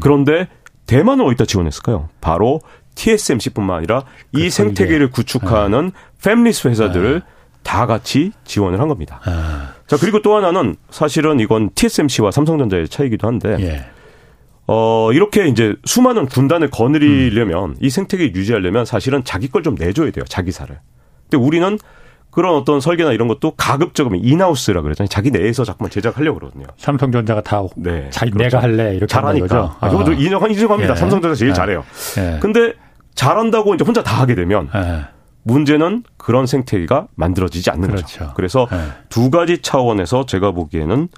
그런데 대만은 어디다 지원했을까요? 바로 TSMC뿐만 아니라 그이 생태계를 구축하는 네. 팹리스 회사들을 네. 다 같이 지원을 한 겁니다. 아. 자, 그리고 또 하나는 사실은 이건 TSMC와 삼성전자의 차이기도 한데, 예. 어, 이렇게 이제 수많은 군단을 거느리려면 음. 이 생태계 유지하려면 사실은 자기 걸 좀 내줘야 돼요. 자기사를. 근데 우리는 그런 어떤 설계나 이런 것도 가급적이면 인하우스라 그러잖아요. 자기 내에서 자꾸만 제작하려고 그러거든요. 삼성전자가 다 네, 자기 그렇죠. 내가 할래 이렇게 잘하니까. 거죠. 아, 이것도 아. 인정 인정합니다. 예. 삼성전자 제일 예. 잘해요. 예. 근데 잘한다고 이제 혼자 다 하게 되면 예. 문제는 그런 생태계가 만들어지지 않는 그렇죠. 거죠. 그래서 네. 두 가지 차원에서 제가 보기에는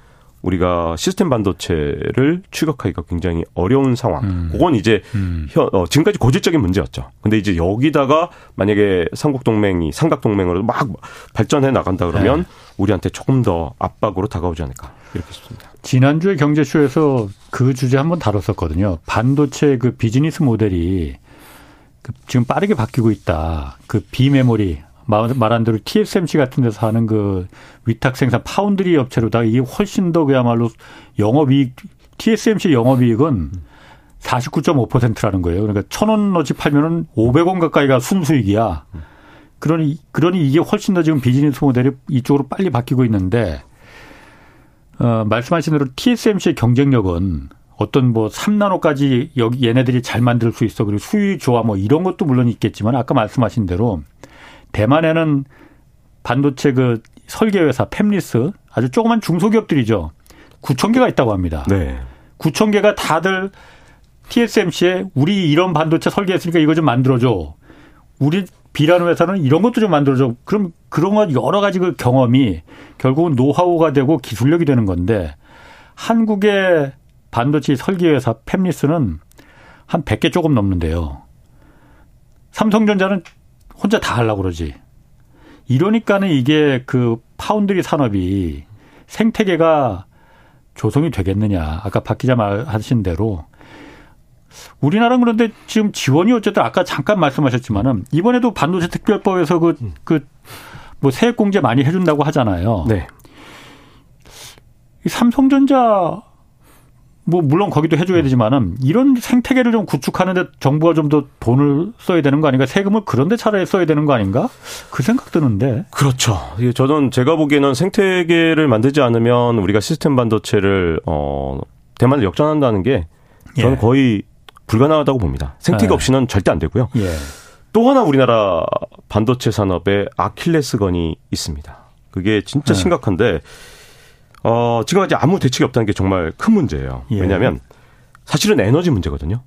우리가 시스템 반도체를 추격하기가 굉장히 어려운 상황. 음. 그건 이제 음. 현, 어, 지금까지 고질적인 문제였죠. 근데 이제 여기다가 만약에 삼국 동맹이 삼각 동맹으로 막 발전해 나간다 그러면 네. 우리한테 조금 더 압박으로 다가오지 않을까 이렇게 싶습니다. 지난주에 경제쇼에서 그 주제 한번 다뤘었거든요. 반도체 그 비즈니스 모델이 그 지금 빠르게 바뀌고 있다. 그 비메모리 말한 대로 TSMC 같은 데서 하는 그 위탁 생산 파운드리 업체로다가 이게 훨씬 더 그야말로 영업이익 TSMC 영업이익은 49.5%라는 거예요. 그러니까 천 원어치 팔면은 500원 가까이가 순수익이야. 그러니 그러니 이게 훨씬 더 지금 비즈니스 모델이 이쪽으로 빨리 바뀌고 있는데 어 말씀하신 대로 TSMC의 경쟁력은 어떤 뭐 3나노까지 여기 얘네들이 잘 만들 수 있어. 그리고 수위 좋아 뭐 이런 것도 물론 있겠지만 아까 말씀하신 대로 대만에는 반도체 그 설계 회사 팹리스 아주 조그만 중소기업들이죠. 9천 개가 있다고 합니다. 네. 9천 개가 다들 TSMC에 우리 이런 반도체 설계했으니까 이거 좀 만들어줘. 우리 B라는 회사는 이런 것도 좀 만들어줘. 그럼 그런 것 여러 가지 그 경험이 결국은 노하우가 되고 기술력이 되는 건데 한국의 반도체 설계 회사 팹리스는 한 100개 조금 넘는데요. 삼성전자는 혼자 다 하려고 그러지. 이러니까는 이게 그 파운드리 산업이 생태계가 조성이 되겠느냐. 아까 박 기자 말하신 대로 우리나라는 그런데 지금 지원이 어쨌든 아까 잠깐 말씀하셨지만은 이번에도 반도체 특별법에서 그, 그, 뭐 세액 공제 많이 해준다고 하잖아요. 네. 이 삼성전자 뭐 물론 거기도 해줘야 되지만은 이런 생태계를 좀 구축하는데 정부가 좀 더 돈을 써야 되는 거 아닌가? 세금을 그런데 차라리 써야 되는 거 아닌가? 그 생각 드는데. 그렇죠. 저는 제가 보기에는 생태계를 만들지 않으면 우리가 시스템 반도체를 어 대만을 역전한다는 게 저는 예. 거의 불가능하다고 봅니다. 생태계 예. 없이는 절대 안 되고요. 예. 또 하나 우리나라 반도체 산업에 아킬레스건이 있습니다. 그게 진짜 예. 심각한데 어, 지금까지 아무 대책이 없다는 게 정말 큰 문제예요. 예. 왜냐하면 사실은 에너지 문제거든요.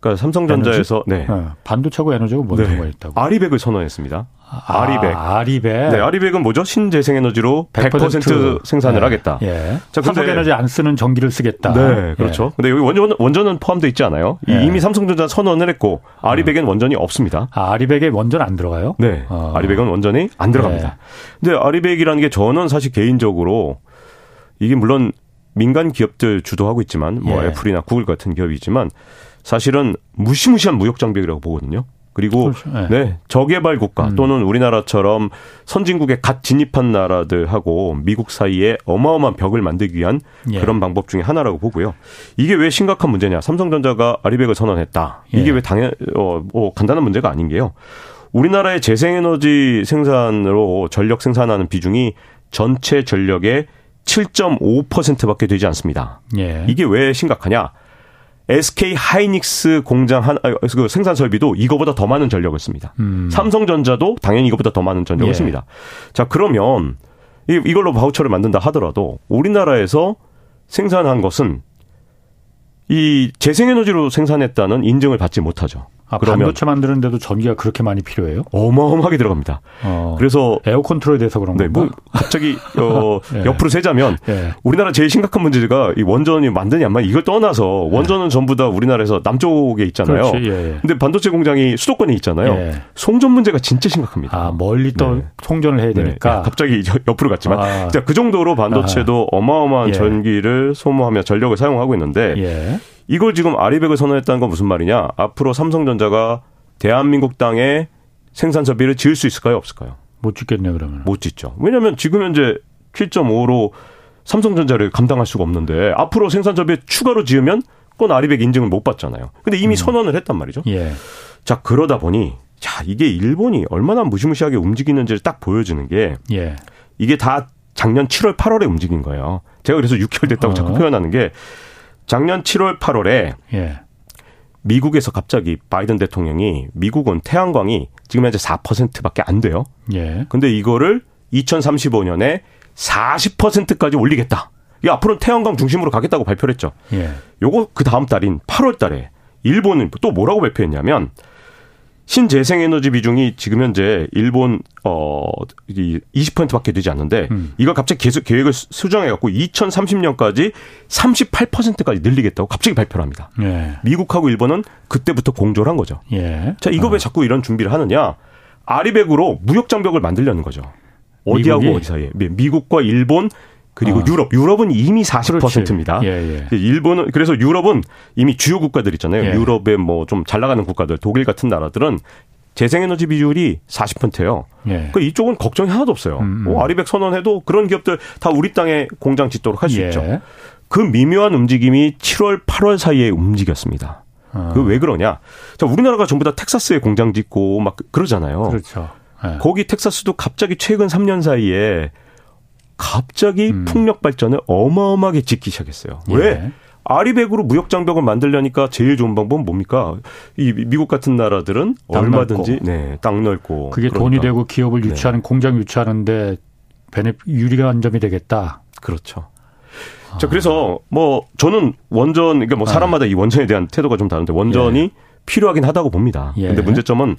그러니까 삼성전자에서 에너지? 네. 네. 반도체고 에너지가 뭔 네. 상관 있다고? 아리백을 선언했습니다. 아, 아리백. 아리백. 네, 아리백은 뭐죠? 신재생 에너지로 100%, 100% 생산을 네. 하겠다. 예. 자, 근데 에너지 안 쓰는 전기를 쓰겠다. 네, 그렇죠. 예. 근데 여기 원전 원전은 포함되어 있지 않아요? 예. 이미 삼성전자 선언을 했고 아리백엔 음. 원전이 없습니다. 아, 아리백에 원전 안 들어가요? 네. 어. 아리백은 원전이 안 들어갑니다. 예. 근데 아리백이라는 게 저는 사실 개인적으로 이게 물론 민간 기업들 주도하고 있지만 뭐 예. 애플이나 구글 같은 기업이지만 사실은 무시무시한 무역 장벽이라고 보거든요. 그리고 그렇죠. 네. 네. 저개발 국가 음. 또는 우리나라처럼 선진국에 갓 진입한 나라들하고 미국 사이에 어마어마한 벽을 만들기 위한 예. 그런 방법 중에 하나라고 보고요. 이게 왜 심각한 문제냐? 삼성전자가 아리백을 선언했다. 예. 이게 왜 당연 어뭐 간단한 문제가 아닌 게요. 우리나라의 재생에너지 생산으로 전력 생산하는 비중이 전체 전력의 7.5%밖에 되지 않습니다. 예. 이게 왜 심각하냐? SK 하이닉스 공장 한, 아, 그 생산 설비도 이거보다 더 많은 전력을 씁니다. 음. 삼성전자도 당연히 이거보다 더 많은 전력을 예. 씁니다. 자, 그러면 이, 이걸로 바우처를 만든다 하더라도 우리나라에서 생산한 것은 이 재생에너지로 생산했다는 인증을 받지 못하죠. 아, 그러면 반도체 만드는데도 전기가 그렇게 많이 필요해요? 어마어마하게 들어갑니다. 어, 그래서 에어 컨트롤에 대해서 그런 네, 뭐 갑자기 어, 네. 옆으로 세자면 네. 우리나라 제일 심각한 문제가 이 원전이 만드냐 안 이걸 떠나서 원전은 전부 다 우리나라에서 남쪽에 있잖아요. 그렇지, 예, 예. 근데 반도체 공장이 수도권에 있잖아요. 예. 송전 문제가 진짜 심각합니다. 아, 멀리 또 네. 송전을 해야 네. 되니까 갑자기 옆으로 갔지만 아. 자, 그 정도로 반도체도 아. 어마어마한 예. 전기를 소모하며 전력을 사용하고 있는데 예. 이걸 지금 아리백을 선언했다는 건 무슨 말이냐? 앞으로 삼성전자가 대한민국 땅에 생산 설비를 지을 수 있을까요, 없을까요? 못 짓겠네 그러면. 못 짓죠. 왜냐하면 지금 현재 7.5로 삼성전자를 감당할 수가 없는데 앞으로 생산 설비 추가로 지으면 그건 아리백 인증을 못 받잖아요. 근데 이미 음. 선언을 했단 말이죠. 예. 자 그러다 보니 자 이게 일본이 얼마나 무시무시하게 움직이는지를 딱 보여주는 게 예. 이게 다 작년 7월 8월에 움직인 거예요. 제가 그래서 6개월 됐다고 어. 자꾸 표현하는 게 작년 7월 8월에 예. 미국에서 갑자기 바이든 대통령이 미국은 태양광이 지금 현재 4%밖에 안 돼요. 예. 근데 이거를 2035년에 40%까지 올리겠다. 이 앞으로는 태양광 중심으로 가겠다고 발표를 했죠. 예. 요거 그 다음 달인 8월 달에 일본은 또 뭐라고 발표했냐면 신재생에너지 비중이 지금 현재 일본 어 20%밖에 되지 않는데 음. 이걸 갑자기 계속 계획을 수정해 갖고 2030년까지 38%까지 늘리겠다고 갑자기 발표를 합니다. 예. 미국하고 일본은 그때부터 공조를 한 거죠. 예. 자, 이거 왜 어. 자꾸 이런 준비를 하느냐? 아리백으로 무역 장벽을 만들려는 거죠. 어디하고 미국이? 어디 사이에? 미국과 일본 그리고 어. 유럽, 유럽은 이미 40%입니다. 예, 예. 일본은 그래서 유럽은 이미 주요 국가들 있잖아요. 예. 유럽의 뭐 좀 잘 나가는 국가들, 독일 같은 나라들은 재생에너지 비율이 40%예요. 예. 그러니까 이쪽은 걱정이 하나도 없어요. 음. 뭐 아리백 선언해도 그런 기업들 다 우리 땅에 공장 짓도록 할수 예. 있죠. 그 미묘한 움직임이 7월, 8월 사이에 움직였습니다. 어. 그왜 그러냐? 자, 우리나라가 전부 다 텍사스에 공장 짓고 막 그러잖아요. 그렇죠. 네. 거기 텍사스도 갑자기 최근 3년 사이에 갑자기 음. 풍력 발전을 어마어마하게 짓기 시작했어요. 예. 왜? 아리백으로 무역 장벽을 만들려니까 제일 좋은 방법은 뭡니까? 이 미국 같은 나라들은 얼마든지 네, 땅 넓고 그게 그러니까. 돈이 되고 기업을 네. 유치하는 네. 공장 유치하는데 베네 유리한 점이 되겠다. 그렇죠. 아. 자, 그래서 뭐 저는 원전 그러니까 뭐 네. 사람마다 이 원전에 대한 태도가 좀 다른데 원전이 예. 필요하긴 하다고 봅니다. 예. 근데 문제점은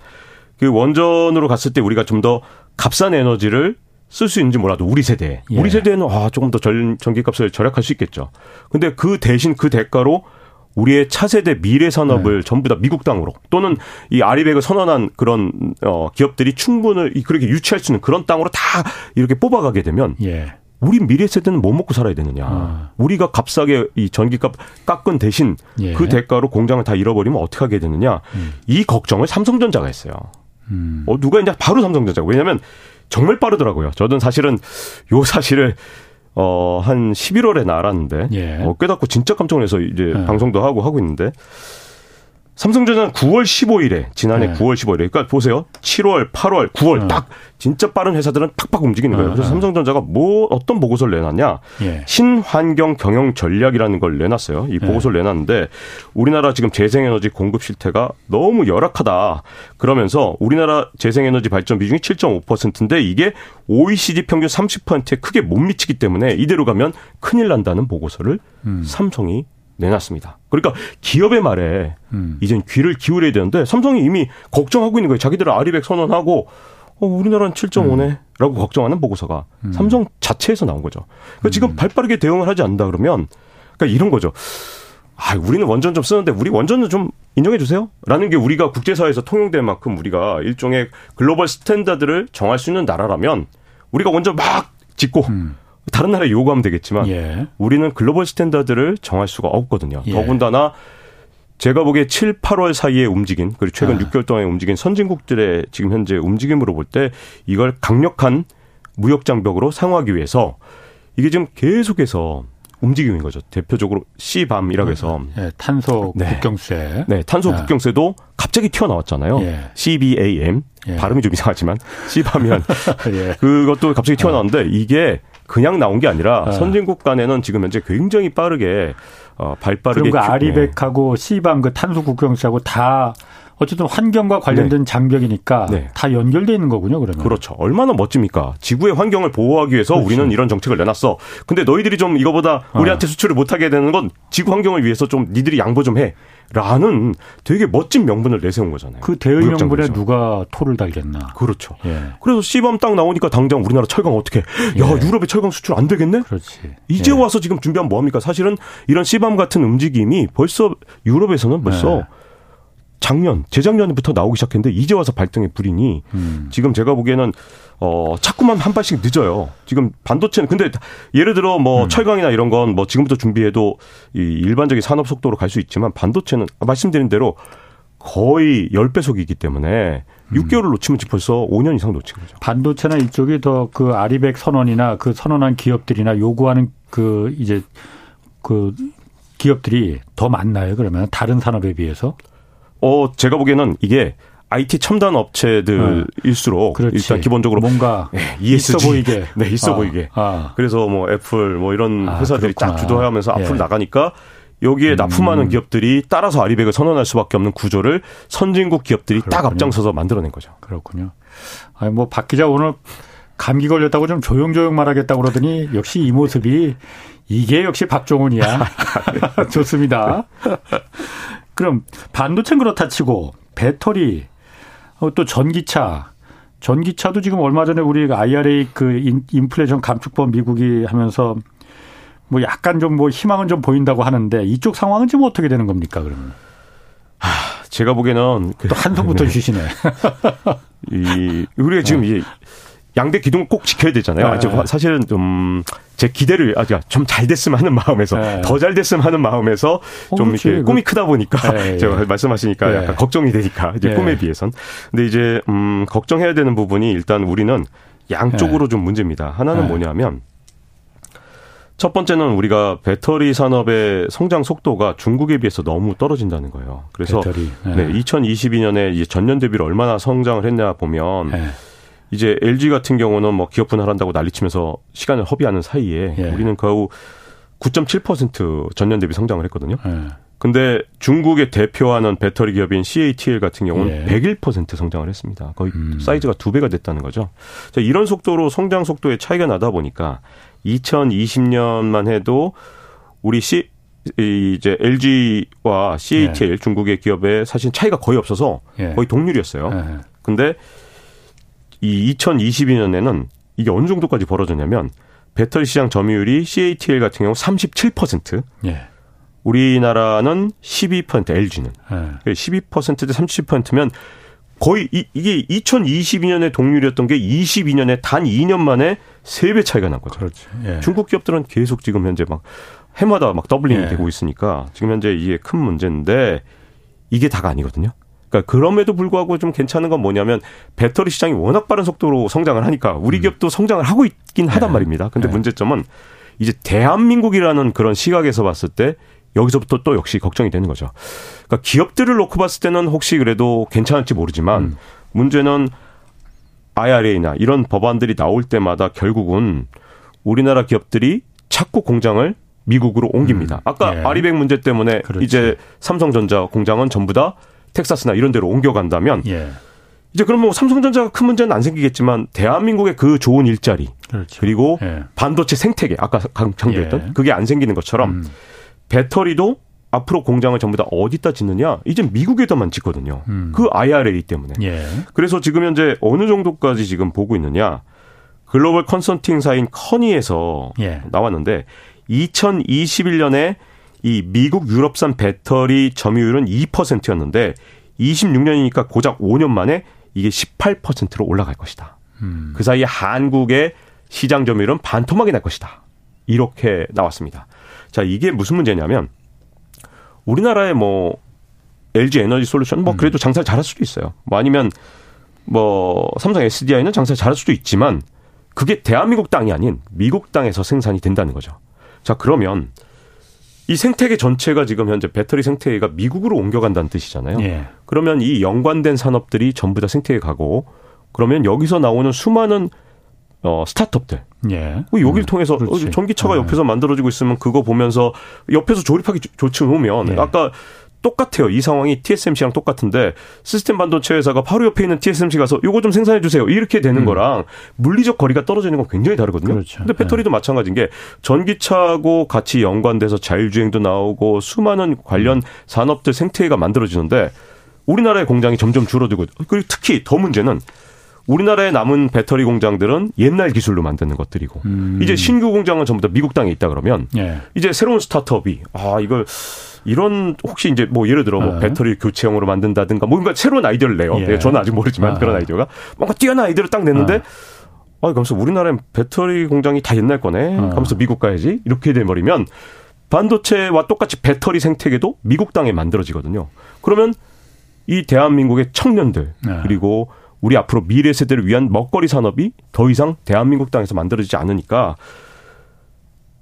그 원전으로 갔을 때 우리가 좀 더 값싼 에너지를 쓸 수 있는지 몰라도 우리 세대 예. 우리 세대는 아 조금 더 전, 전기값을 절약할 수 있겠죠. 근데 그 대신 그 대가로 우리의 차세대 미래 산업을 네. 전부 다 미국 땅으로 또는 이 아리백을 선언한 그런 어 기업들이 충분을 그렇게 유치할 수 있는 그런 땅으로 다 이렇게 뽑아가게 되면 예. 우리 미래 세대는 뭐 먹고 살아야 되느냐. 아. 우리가 값싸게 이 전기값 깎은 대신 예. 그 대가로 공장을 다 잃어버리면 어떻게 하게 되느냐. 음. 이 걱정을 삼성전자가 했어요. 음. 어, 누가 이제 바로 삼성전자. 왜냐하면 정말 빠르더라고요. 저는 사실은 요 사실을 어, 한 11월에 나 알았는데, 예. 어, 깨닫고 진짜 깜짝 놀라서 이제 예. 방송도 하고 하고 있는데, 삼성전자는 9월 15일에 지난해 네. 9월 15일에 그러니까 보세요. 7월, 8월, 9월 네. 딱 진짜 빠른 회사들은 팍팍 움직이는 거예요. 그래서 네. 삼성전자가 뭐 어떤 보고서를 내놨냐? 예. 신환경 경영 전략이라는 걸 내놨어요. 이 보고서를 예. 내놨는데 우리나라 지금 재생에너지 공급 실태가 너무 열악하다. 그러면서 우리나라 재생에너지 발전 비중이 7.5%인데 이게 OECD 평균 30%에 크게 못 미치기 때문에 이대로 가면 큰일 난다는 보고서를 음. 삼성이 내놨습니다. 그러니까 기업의 말에 음. 이젠 귀를 기울여야 되는데 삼성이 이미 걱정하고 있는 거예요. 자기들은 아리백 선언하고 어, 우리나라는 7.5네. 음. 라고 걱정하는 보고서가 음. 삼성 자체에서 나온 거죠. 그러니까 지금 음. 발 빠르게 대응을 하지 않는다 그러면 그러니까 이런 거죠. 아, 우리는 원전 좀 쓰는데 우리 원전은 좀 인정해 주세요. 라는 게 우리가 국제사회에서 통용될 만큼 우리가 일종의 글로벌 스탠다드를 정할 수 있는 나라라면 우리가 원전 막 짓고 음. 다른 나라에 요구하면 되겠지만 예. 우리는 글로벌 스탠다드를 정할 수가 없거든요. 예. 더군다나 제가 보기에 7, 8월 사이에 움직인 그리고 최근 아. 6개월 동안에 움직인 선진국들의 지금 현재 움직임으로 볼 때 이걸 강력한 무역 장벽으로 상호하기 위해서 이게 지금 계속해서 움직임인 거죠. 대표적으로 C밤이라고 해서 네, 탄소 네. 국경세. 네, 탄소 네. 국경세도 갑자기 튀어나왔잖아요. 예. CBAM 예. 발음이 좀 이상하지만 C밤이란 예. 그것도 갑자기 튀어나왔는데 이게 그냥 나온 게 아니라 아. 선진국 간에는 지금 현재 굉장히 빠르게 어, 발 빠르게 그럼 그 아리백하고 C밤 그 탄소 국경세하고 다 어쨌든 환경과 관련된 네. 장벽이니까 네. 다 연결돼 있는 거군요, 그러면. 그렇죠. 얼마나 멋집니까? 지구의 환경을 보호하기 위해서 그렇죠. 우리는 이런 정책을 내놨어. 근데 너희들이 좀 이거보다 어. 우리한테 수출을 못 하게 되는 건 지구 환경을 위해서 좀 니들이 양보 좀 해. 라는 되게 멋진 명분을 내세운 거잖아요. 그 대의 명분에 누가 토를 달겠나. 그렇죠. 예. 그래서 시범 딱 나오니까 당장 우리나라 철강 어떻게? 야 예. 유럽의 철강 수출 안 되겠네? 그렇지. 이제 예. 와서 지금 준비하면 뭐합니까? 사실은 이런 시범 같은 움직임이 벌써 유럽에서는 벌써 예. 작년, 재작년부터 나오기 시작했는데 이제 와서 발등에 불이니 음. 지금 제가 보기에는 어 자꾸만 한 발씩 늦어요. 지금 반도체는 근데 예를 들어 뭐 음. 철강이나 이런 건 뭐 지금부터 준비해도 이 일반적인 산업 속도로 갈 수 있지만 반도체는 말씀드린 대로 거의 10배속이기 때문에 음. 6개월을 놓치면 벌써 5년 이상 놓친 거죠. 반도체나 이쪽이 더 그 아리백 선언이나 그 선언한 기업들이나 요구하는 그 이제 그 기업들이 더 많나요? 그러면 다른 산업에 비해서? 어, 제가 보기에는 이게 IT 첨단 업체들일수록 네. 일단 기본적으로 뭔가 네, ESG 있어 보이게 네 있어 아, 보이게 아. 그래서 뭐 애플 뭐 이런 아, 회사들이 그렇구나. 쫙 주도하면서 앞으로 예. 나가니까 여기에 음. 납품하는 기업들이 따라서 아리백을 선언할 수밖에 없는 구조를 선진국 기업들이 그렇군요. 딱 앞장서서 만들어낸 거죠. 그렇군요. 아니 뭐 박 기자 오늘 감기 걸렸다고 좀 조용조용 말하겠다고 그러더니 역시 이 모습이 이게 역시 박종훈이야. 좋습니다. 그럼 반도체는 그렇다 치고 배터리 어, 또 전기차 전기차도 지금 얼마 전에 우리 IRA 그 인플레이션 감축법 미국이 하면서 뭐 약간 좀 뭐 희망은 좀 보인다고 하는데 이쪽 상황은 지금 어떻게 되는 겁니까 그러면? 하, 제가 보기에는 또 한숨부터 네. 쉬시네. 이 우리가 지금 어. 이 양대 기둥을 꼭 지켜야 되잖아요. 네. 사실은 좀 제 기대를 아직 좀잘 됐으면 하는 마음에서 네. 더잘 됐으면 하는 마음에서 좀 어, 이렇게 꿈이 크다 보니까 네. 제가 말씀하시니까 약간 걱정이 되니까 이제 꿈에 비해선. 근데 이제 음 걱정해야 되는 부분이 일단 우리는 양쪽으로 좀 문제입니다. 하나는 뭐냐면 첫 번째는 우리가 배터리 산업의 성장 속도가 중국에 비해서 너무 떨어진다는 거예요. 그래서 배터리. 네. 네, 2022년에 전년 대비로 얼마나 성장을 했냐 보면 네. 이제 LG 같은 경우는 뭐 기업 분할한다고 난리치면서 시간을 허비하는 사이에 예. 우리는 겨우 9.7% 전년 대비 성장을 했거든요. 예. 근데 중국의 대표하는 배터리 기업인 CATL 같은 경우는 예. 101% 성장을 했습니다. 거의 음. 사이즈가 두 배가 됐다는 거죠. 자, 이런 속도로 성장 속도의 차이가 나다 보니까 2020년만 해도 우리 C 이제 LG와 CATL 예. 중국의 기업의 사실 차이가 거의 없어서 예. 거의 동률이었어요. 예. 근데 이 2022년에는 이게 어느 정도까지 벌어졌냐면 배터리 시장 점유율이 CATL 같은 경우 37%, 예. 우리나라는 12% LG는 예. 12%대 30%면 거의 이, 이게 2022년에 동률이었던 게 22년에 단 2년 만에 3배 차이가 난 거죠. 그렇지. 예. 중국 기업들은 계속 지금 현재 막 해마다 막 더블링이 예. 되고 있으니까 지금 현재 이게 큰 문제인데 이게 다가 아니거든요. 그러니까 그럼에도 불구하고 좀 괜찮은 건 뭐냐면 배터리 시장이 워낙 빠른 속도로 성장을 하니까 우리 음. 기업도 음. 성장을 하고 있긴 하단 네. 말입니다. 근데 네. 문제점은 이제 대한민국이라는 그런 시각에서 봤을 때 여기서부터 또 역시 걱정이 되는 거죠. 그러니까 기업들을 놓고 봤을 때는 혹시 그래도 괜찮을지 모르지만 음. 문제는 IRA나 이런 법안들이 나올 때마다 결국은 우리나라 기업들이 자꾸 공장을 미국으로 옮깁니다. 음. 아까 네. 아리백 문제 때문에 그렇지. 이제 삼성전자 공장은 전부 다 텍사스나 이런 데로 옮겨간다면 예. 이제 그럼 뭐 삼성전자가 큰 문제는 안 생기겠지만 대한민국의 그 좋은 일자리 그렇죠. 그리고 예. 반도체 생태계 아까 강조했던 예. 그게 안 생기는 것처럼 음. 배터리도 앞으로 공장을 전부 다 어디다 짓느냐 이제 미국에다만 짓거든요. 음. 그 IRA 때문에. 예. 그래서 지금 현재 어느 정도까지 지금 보고 있느냐 글로벌 컨설팅 사인 커니에서 예. 나왔는데 2021년에 이 미국 유럽산 배터리 점유율은 2%였는데 26년이니까 고작 5년 만에 이게 18%로 올라갈 것이다. 음. 그 사이에 한국의 시장 점유율은 반토막이 날 것이다. 이렇게 나왔습니다. 자, 이게 무슨 문제냐면 우리나라의 뭐 LG 에너지 솔루션 뭐 음. 그래도 장사를 잘할 수도 있어요. 뭐 아니면 뭐 삼성 SDI는 장사를 잘할 수도 있지만 그게 대한민국 땅이 아닌 미국 땅에서 생산이 된다는 거죠. 자, 그러면 이 생태계 전체가 지금 현재 배터리 생태계가 미국으로 옮겨간다는 뜻이잖아요. 예. 그러면 이 연관된 산업들이 전부 다 생태계 가고 그러면 여기서 나오는 수많은 어 스타트업들. 예. 그 여기를 음, 통해서 그렇지. 전기차가 예. 옆에서 만들어지고 있으면 그거 보면서 옆에서 조립하기 좋지 않으면 예. 아까 똑같아요. 이 상황이 TSMC랑 똑같은데 시스템 반도체 회사가 바로 옆에 있는 TSMC 가서 요거 좀 생산해 주세요. 이렇게 되는 음. 거랑 물리적 거리가 떨어지는 건 굉장히 다르거든요. 그렇죠. 근데 배터리도 네. 마찬가지인 게 전기차하고 같이 연관돼서 자율주행도 나오고 수많은 관련 음. 산업들 생태계가 만들어지는데 우리나라의 공장이 점점 줄어들고 그리고 특히 더 문제는 우리나라에 남은 배터리 공장들은 옛날 기술로 만드는 것들이고 음. 이제 신규 공장은 전부 다 미국 땅에 있다 그러면 예. 이제 새로운 스타트업이 아 이걸 이런 혹시 이제 뭐 예를 들어 뭐 네. 배터리 교체형으로 만든다든가 뭔가 새로운 아이디어를 내요. 예. 네, 저는 아직 모르지만 아. 그런 아이디어가 뭔가 뛰어난 아이디어를 딱 냈는데 아, 그러면서 우리나라엔 배터리 공장이 다 옛날 거네. 아. 하면서 미국 가야지. 이렇게 돼버리면 반도체와 똑같이 배터리 생태계도 미국 땅에 만들어지거든요. 그러면 이 대한민국의 청년들 네. 그리고 우리 앞으로 미래 세대를 위한 먹거리 산업이 더 이상 대한민국 땅에서 만들어지지 않으니까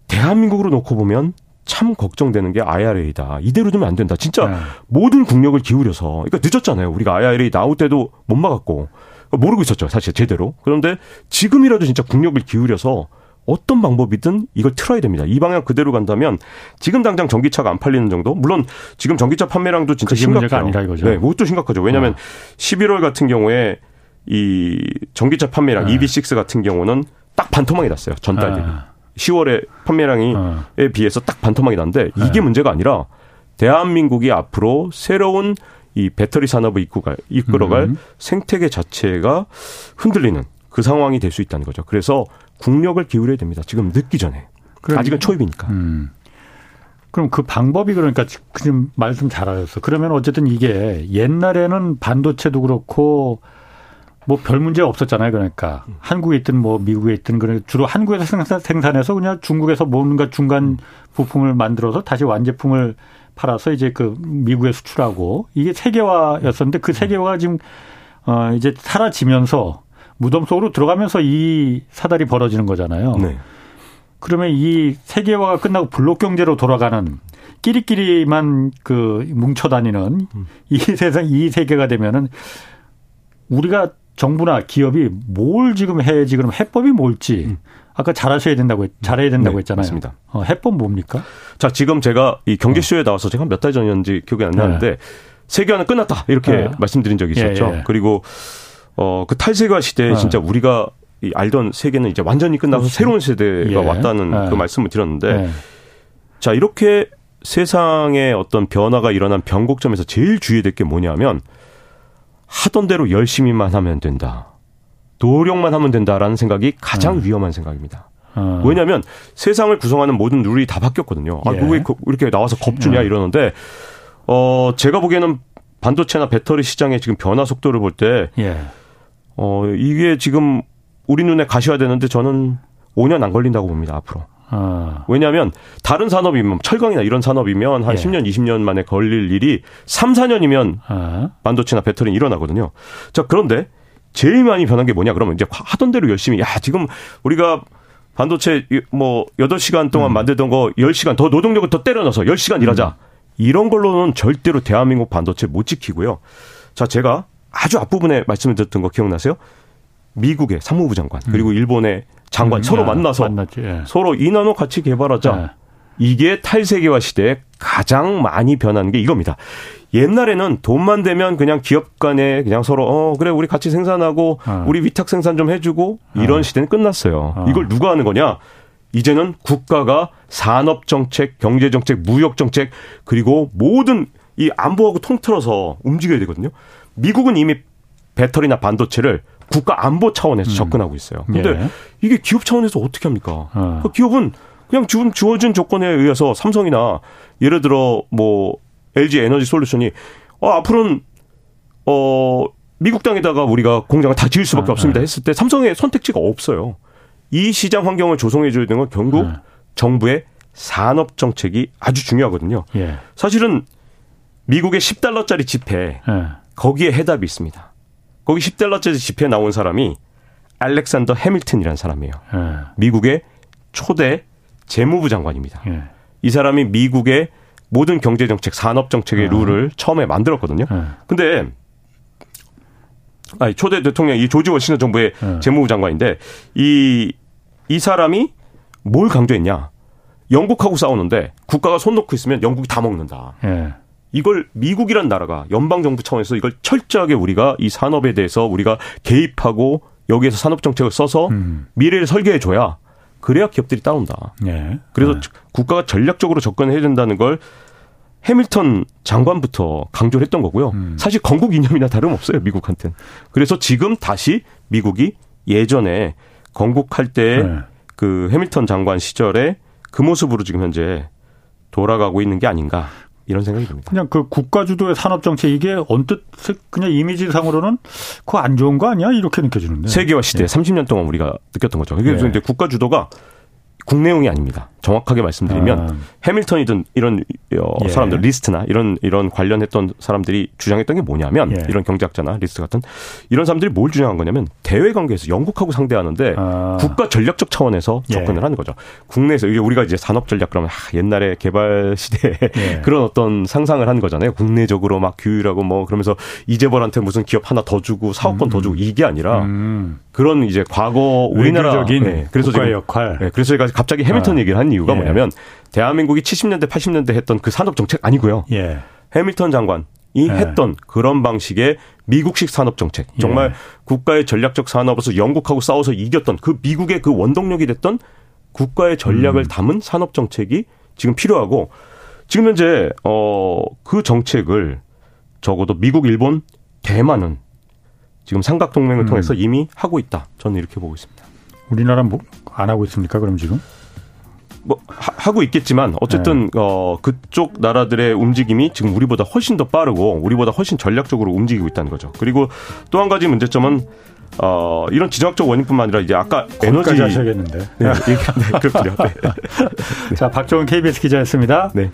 대한민국으로 놓고 보면 참 걱정되는 게 IRA다. 이대로 두면 안 된다. 진짜 네. 모든 국력을 기울여서. 그러니까 늦었잖아요. 우리가 IRA 나올 때도 못 막았고 모르고 있었죠. 사실 제대로. 그런데 지금이라도 진짜 국력을 기울여서 어떤 방법이든 이걸 틀어야 됩니다. 이 방향 그대로 간다면 지금 당장 전기차가 안 팔리는 정도? 물론 지금 전기차 판매량도 진짜 심각해요. 아니라 이거죠. 네, 그것도 심각하죠. 왜냐하면 어. 11월 같은 경우에 이 전기차 판매량 네. EV6 같은 경우는 딱 반토막이 났어요. 전달 대비. 아. 10월에 판매량이 어. 에 비해서 딱 반토막이 났는데 이게 네. 문제가 아니라 대한민국이 앞으로 새로운 이 배터리 산업을 이끌어갈, 이끌어갈 음. 생태계 자체가 흔들리는 그 상황이 될 수 있다는 거죠. 그래서 국력을 기울여야 됩니다. 지금 늦기 전에. 그럼, 아직은 초입이니까. 음. 그럼 그 방법이 그러니까 지금 말씀 잘하셨어. 그러면 어쨌든 이게 옛날에는 반도체도 그렇고 뭐 별 문제 없었잖아요. 그러니까 음. 한국에 있든 뭐 미국에 있든 그런 주로 한국에서 생산, 생산 해서 그냥 중국에서 뭔가 중간 부품을 만들어서 다시 완제품을 팔아서 이제 그 미국에 수출하고 이게 세계화였었는데 그 세계화가 지금 어 이제 사라지면서 무덤 속으로 들어가면서 이 사달이 벌어지는 거잖아요. 네. 그러면 이 세계화가 끝나고 블록 경제로 돌아가는 끼리끼리만 그 뭉쳐 다니는 음. 이 세상 이 세계가 되면은 우리가 정부나 기업이 뭘 지금 해야지 그럼 해법이 뭘지 음. 아까 잘하셔야 된다고 잘해야 된다고 네, 했잖아요. 맞습니다. 어, 해법 뭡니까? 자 지금 제가 이 경제쇼에 어. 나와서 제가 몇 달 전이었는지 기억이 안 나는데 네. 세계화는 끝났다 이렇게 네. 말씀드린 적이 있었죠. 예, 예. 그리고 어 그 탈세계화 시대에 어. 진짜 우리가 이 알던 세계는 이제 완전히 끝나서 그렇지. 새로운 세대가 예. 왔다는 예. 그 말씀을 드렸는데 예. 자 이렇게 세상에 어떤 변화가 일어난 변곡점에서 제일 주의해야 될게 뭐냐면 하던 대로 열심히만 하면 된다. 노력만 하면 된다라는 생각이 가장 음. 위험한 생각입니다. 음. 왜냐하면 세상을 구성하는 모든 룰이 다 바뀌었거든요. 아, 예. 왜 이렇게 나와서 겁주냐 예. 이러는데 어 제가 보기에는 반도체나 배터리 시장의 지금 변화 속도를 볼 때, 예. 어, 이게 지금 우리 눈에 가셔야 되는데 저는 5년 안 걸린다고 봅니다, 앞으로. 아. 왜냐하면 다른 산업이면 철강이나 이런 산업이면 한 예. 10년, 20년 만에 걸릴 일이 3, 4년이면 아. 반도체나 배터리는 일어나거든요. 자, 그런데 제일 많이 변한 게 뭐냐 그러면 이제 하던 대로 열심히 야, 지금 우리가 반도체 뭐 8시간 동안 음. 만들던 거 10시간 더 노동력을 더 때려 넣어서 10시간 일하자. 음. 이런 걸로는 절대로 대한민국 반도체 못 지키고요. 자, 제가 아주 앞부분에 말씀을 드렸던 거 기억나세요? 미국의 상무부 장관 그리고 음. 일본의 장관 음, 서로 야, 만나서 예. 서로 인원을 같이 개발하자. 예. 이게 탈세계화 시대에 가장 많이 변한 게 이겁니다. 옛날에는 돈만 되면 그냥 기업 간에 그냥 서로 어 그래 우리 같이 생산하고 어. 우리 위탁 생산 좀 해주고 이런 어. 시대는 끝났어요. 어. 이걸 누가 하는 거냐? 이제는 국가가 산업 정책, 경제 정책, 무역 정책 그리고 모든 이 안보하고 통틀어서 움직여야 되거든요. 미국은 이미 배터리나 반도체를 국가 안보 차원에서 음. 접근하고 있어요. 근데 예. 이게 기업 차원에서 어떻게 합니까? 어. 그 기업은 그냥 지금 주어진 조건에 의해서 삼성이나 예를 들어 뭐 LG 에너지 솔루션이 어 앞으로는 어 미국 땅에다가 우리가 공장을 다 지을 수밖에 아, 없습니다 네. 했을 때 삼성의 선택지가 없어요. 이 시장 환경을 조성해 줘야 되는 건 결국 네. 정부의 산업 정책이 아주 중요하거든요. 예. 사실은 미국의 10달러짜리 지폐 예. 거기에 해답이 있습니다. 거기 10달러짜리 지폐에 나온 사람이 알렉산더 해밀턴이라는 사람이에요. 예. 미국의 초대 재무부 장관입니다. 예. 이 사람이 미국의 모든 경제 정책, 산업 정책의 예. 룰을 처음에 만들었거든요. 예. 근데 아니 초대 대통령 이 조지 워싱턴 정부의 예. 재무부 장관인데 이이 사람이 뭘 강조했냐? 영국하고 싸우는데 국가가 손 놓고 있으면 영국이 다 먹는다. 예. 이걸 미국이란 나라가 연방 정부 차원에서 이걸 철저하게 우리가 이 산업에 대해서 우리가 개입하고 여기에서 산업 정책을 써서 음. 미래를 설계해 줘야 그래야 기업들이 따온다. 예. 그래서 네. 국가가 전략적으로 접근해야 된다는 걸 해밀턴 장관부터 강조를 했던 거고요. 음. 사실 건국 이념이나 다름없어요, 미국한테는. 그래서 지금 다시 미국이 예전에 건국할 때그 네. 해밀턴 장관 시절에 그 모습으로 지금 현재 돌아가고 있는 게 아닌가. 이런 생각이 듭니다. 그냥 그 국가 주도의 산업 정책 이게 언뜻 그냥 이미지상으로는 그거 안 좋은 거 아니야 이렇게 느껴지는데 세계화 시대 예. 30년 동안 우리가 느꼈던 거죠. 그래서 예. 이제 국가 주도가 국내용이 아닙니다. 정확하게 말씀드리면 아. 해밀턴이든 이런 어, 예. 사람들 리스트나 이런 이런 관련했던 사람들이 주장했던 게 뭐냐면 예. 이런 경제학자나 리스트 같은 이런 사람들이 뭘 주장한 거냐면 대외 관계에서 영국하고 상대하는데 아. 국가 전략적 차원에서 예. 접근을 예. 하는 거죠. 국내에서 이게 우리가 이제 산업 전략 그러면 아, 옛날에 개발 시대에 예. 그런 어떤 상상을 한 거잖아요. 국내적으로 막 규율하고 뭐 그러면서 이재벌한테 무슨 기업 하나 더 주고 사업권 음. 더 주고 이게 아니라 음. 그런 이제 과거 우리나라 네, 그래서 국가의 역할. 네, 그래서 제가 갑자기 해밀턴 아. 얘기를 한 이유가 예. 뭐냐면 대한민국이 70년대 80년대 했던 그 산업 정책 아니고요. 예. 해밀턴 장관이 예. 했던 그런 방식의 미국식 산업 정책. 정말 예. 국가의 전략적 산업에서 영국하고 싸워서 이겼던 그 미국의 그 원동력이 됐던 국가의 전략을 음. 담은 산업 정책이 지금 필요하고 지금 현재 어그 정책을 적어도 미국, 일본, 대만은 지금 삼각 동맹을 음. 통해서 이미 하고 있다. 저는 이렇게 보고 있습니다. 우리나라는 뭐안 하고 있습니까? 그럼 지금? 뭐 하, 고 있겠지만 어쨌든 네. 어 그쪽 나라들의 움직임이 지금 우리보다 훨씬 더 빠르고 우리보다 훨씬 전략적으로 움직이고 있다는 거죠. 그리고 또 한 가지 문제점은 어, 이런 지정학적 원인뿐만 아니라 이제 아까 에너지 하셔야겠는데. 네, 네, 그렇군요. 네. 자, 박종훈 KBS 기자였습니다. 네.